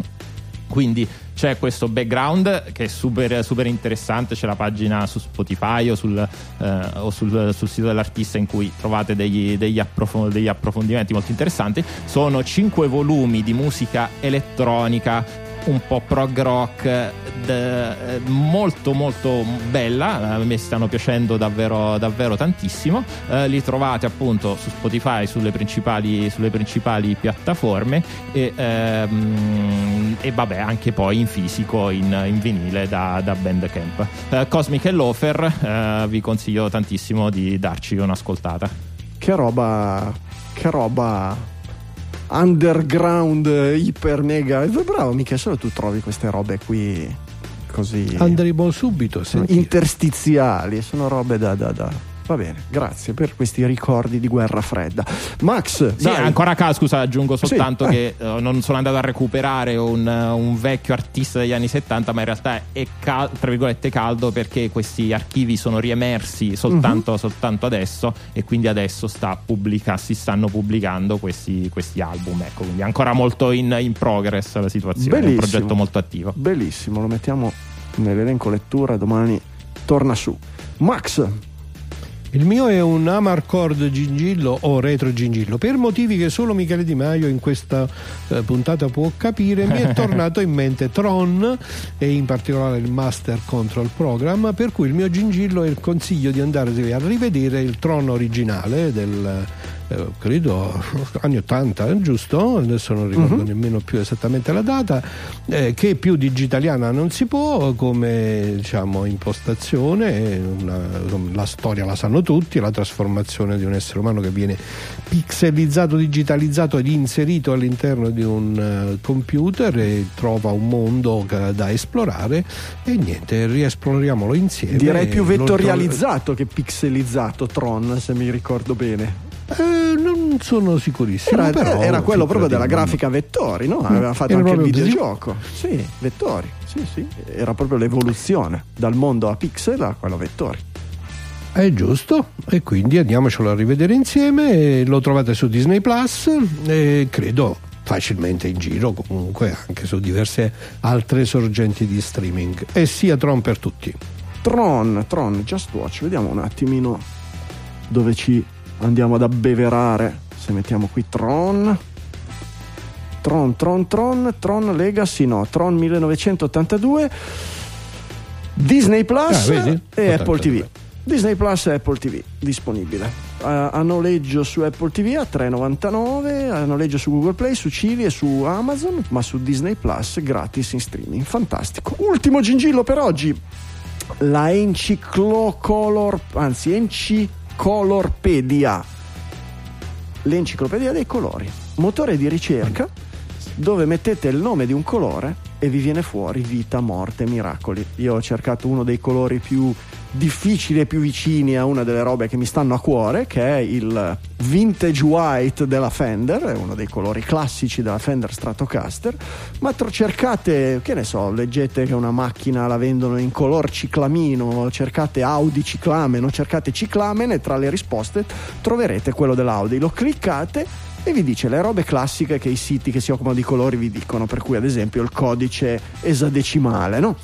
Quindi c'è questo background che è super, super interessante, c'è la pagina su Spotify o sul, eh, o sul, sul sito dell'artista in cui trovate degli, degli, approf- degli approfondimenti molto interessanti. Sono cinque volumi di musica elettronica un po' prog rock d- molto molto bella a me stanno piacendo davvero, davvero tantissimo. Eh, li trovate appunto su Spotify sulle principali, sulle principali piattaforme e, ehm, e, vabbè anche poi in fisico in, in vinile da, da Bandcamp. Eh, Cosmic e Lofer eh, vi consiglio tantissimo di darci un'ascoltata. Che roba che roba underground iper mega. Bravo mica solo tu trovi queste robe qui così. Andremo subito a sentire. interstiziali sono robe da, da, da Va bene, grazie per questi ricordi di guerra fredda. Max, sì, dai. ancora a scusa, aggiungo soltanto Sì, che eh, non sono andato a recuperare un, un vecchio artista degli anni 70, ma in realtà è cal- tra virgolette caldo perché questi archivi sono riemersi soltanto, Mhm. soltanto adesso e quindi adesso sta pubblica- si stanno pubblicando questi, questi album. Ecco, quindi ancora molto in, in progress la situazione, è un Bellissimo. progetto molto attivo. Bellissimo, lo mettiamo nell'elenco lettura, domani torna su. Max, Il mio è un Amarcord gingillo o retro gingillo. Per motivi che solo Michele Di Maio in questa eh, puntata può capire, mi è tornato in mente Tron e in particolare il Master Control Program, per cui il mio gingillo è il consiglio di andare a rivedere il Tron originale del eh, credo anni 80, giusto? Adesso non ricordo nemmeno più esattamente la data, eh, che più digitaliana non si può come diciamo impostazione, eh, una- la storia la sanno tutti, la trasformazione di un essere umano che viene pixelizzato, digitalizzato ed inserito all'interno di un eh, computer e trova un mondo da esplorare e niente, riesploriamolo insieme. direi più lo- vettorializzato che pixelizzato Tron, se mi ricordo bene. Eh, non sono sicurissimo. Era, però, era quello proprio della grafica vettori, no? Aveva fatto Era anche il videogioco. Sì, vettori. Sì, sì. Era proprio l'evoluzione dal mondo a pixel a quello a vettori. È giusto, e quindi andiamocelo a rivedere insieme. Lo trovate su Disney Plus e credo facilmente in giro, comunque anche su diverse altre sorgenti di streaming. E sia Tron per tutti. Tron, Tron, Just Watch, vediamo un attimino dove ci andiamo ad abbeverare. Se mettiamo qui Tron. Tron, Tron, Tron, Tron Legacy, no, Tron 1982. Disney Plus Ah, e Apple 82. TV. Disney Plus e Apple TV disponibile. Eh, a noleggio su Apple TV a 3,99, a noleggio su Google Play, su Civi e su Amazon, ma su Disney Plus gratis in streaming. Fantastico. Ultimo gingillo per oggi la enciclocolor anzi encicolorpedia l'enciclopedia dei colori. Motore di ricerca dove mettete il nome di un colore e vi viene fuori vita, morte, miracoli. Io ho cercato uno dei colori più difficili e più vicini a una delle robe che mi stanno a cuore, che è il vintage white della Fender, è uno dei colori classici della Fender Stratocaster, ma cercate, che ne so, leggete che una macchina la vendono in color ciclamino, cercate Audi ciclamen o cercate ciclamen e tra le risposte troverete quello dell'Audi. Lo cliccate e vi dice le robe classiche che i siti che si occupano di colori vi dicono, per cui ad esempio il codice esadecimale, no?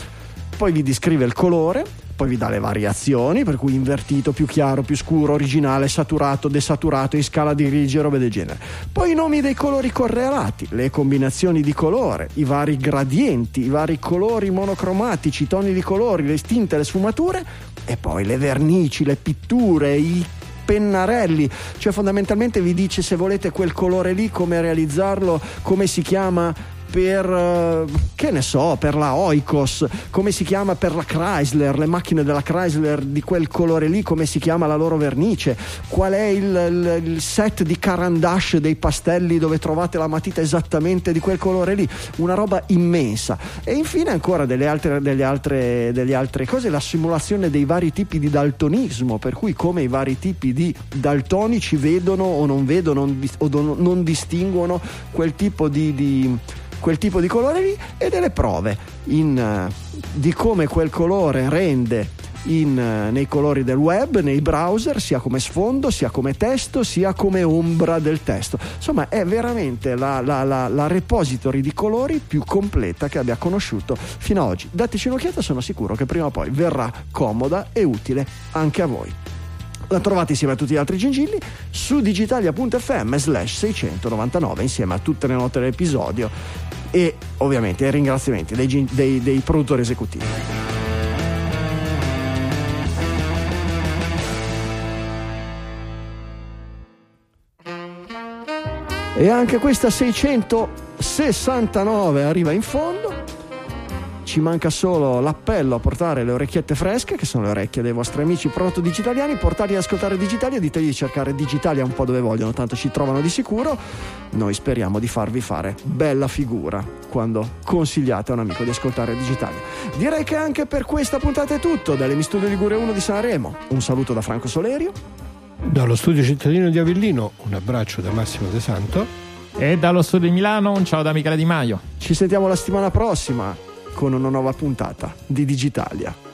Poi vi descrive il colore, poi vi dà le variazioni, per cui invertito, più chiaro, più scuro, originale, saturato, desaturato, in scala di grigi, robe del genere. Poi i nomi dei colori correlati, le combinazioni di colore, i vari gradienti, i vari colori monocromatici, i toni di colori, le tinte, le sfumature e poi le vernici, le pitture, i pennarelli, cioè fondamentalmente vi dice se volete quel colore lì, come realizzarlo, come si chiama per eh, che ne so, per la Oikos, come si chiama per la Chrysler, le macchine della Chrysler di quel colore lì, come si chiama la loro vernice, qual è il, il- il set di Carandash dei pastelli dove trovate la matita esattamente di quel colore lì, una roba immensa. E infine ancora delle altre, delle altre, delle altre cose, la simulazione dei vari tipi di daltonismo, per cui come i vari tipi di daltonici vedono o non vedono non o non distinguono quel tipo di- di quel tipo di colore lì e delle prove in, eh, di come quel colore rende in, eh, nei colori del web, nei browser, sia come sfondo, sia come testo, sia come ombra del testo. Insomma, è veramente la, la, la, la repository di colori più completa che abbia conosciuto fino ad oggi. Dateci un'occhiata, sono sicuro che prima o poi verrà comoda e utile anche a voi. La trovate insieme a tutti gli altri gingilli su digitalia.fm slash 699 insieme a tutte le note dell'episodio e ovviamente i ringraziamenti dei, dei- dei produttori esecutivi. E anche questa 669 arriva in fondo. Ci manca solo l'appello a portare le orecchiette fresche, che sono le orecchie dei vostri amici proto digitaliani, portarli ad ascoltare Digitalia, ditegli di cercare Digitalia un po' dove vogliono, tanto ci trovano di sicuro. Noi speriamo di farvi fare bella figura quando consigliate a un amico di ascoltare Digitalia. Direi che anche per questa puntata è tutto, dalle Mi Studio Ligure 1 di Sanremo. Un saluto da Franco Solerio. Dallo studio cittadino di Avellino, un abbraccio da Massimo De Santo. E dallo studio di Milano, un ciao da Michele Di Maio. Ci sentiamo la settimana prossima con una nuova puntata di Digitalia.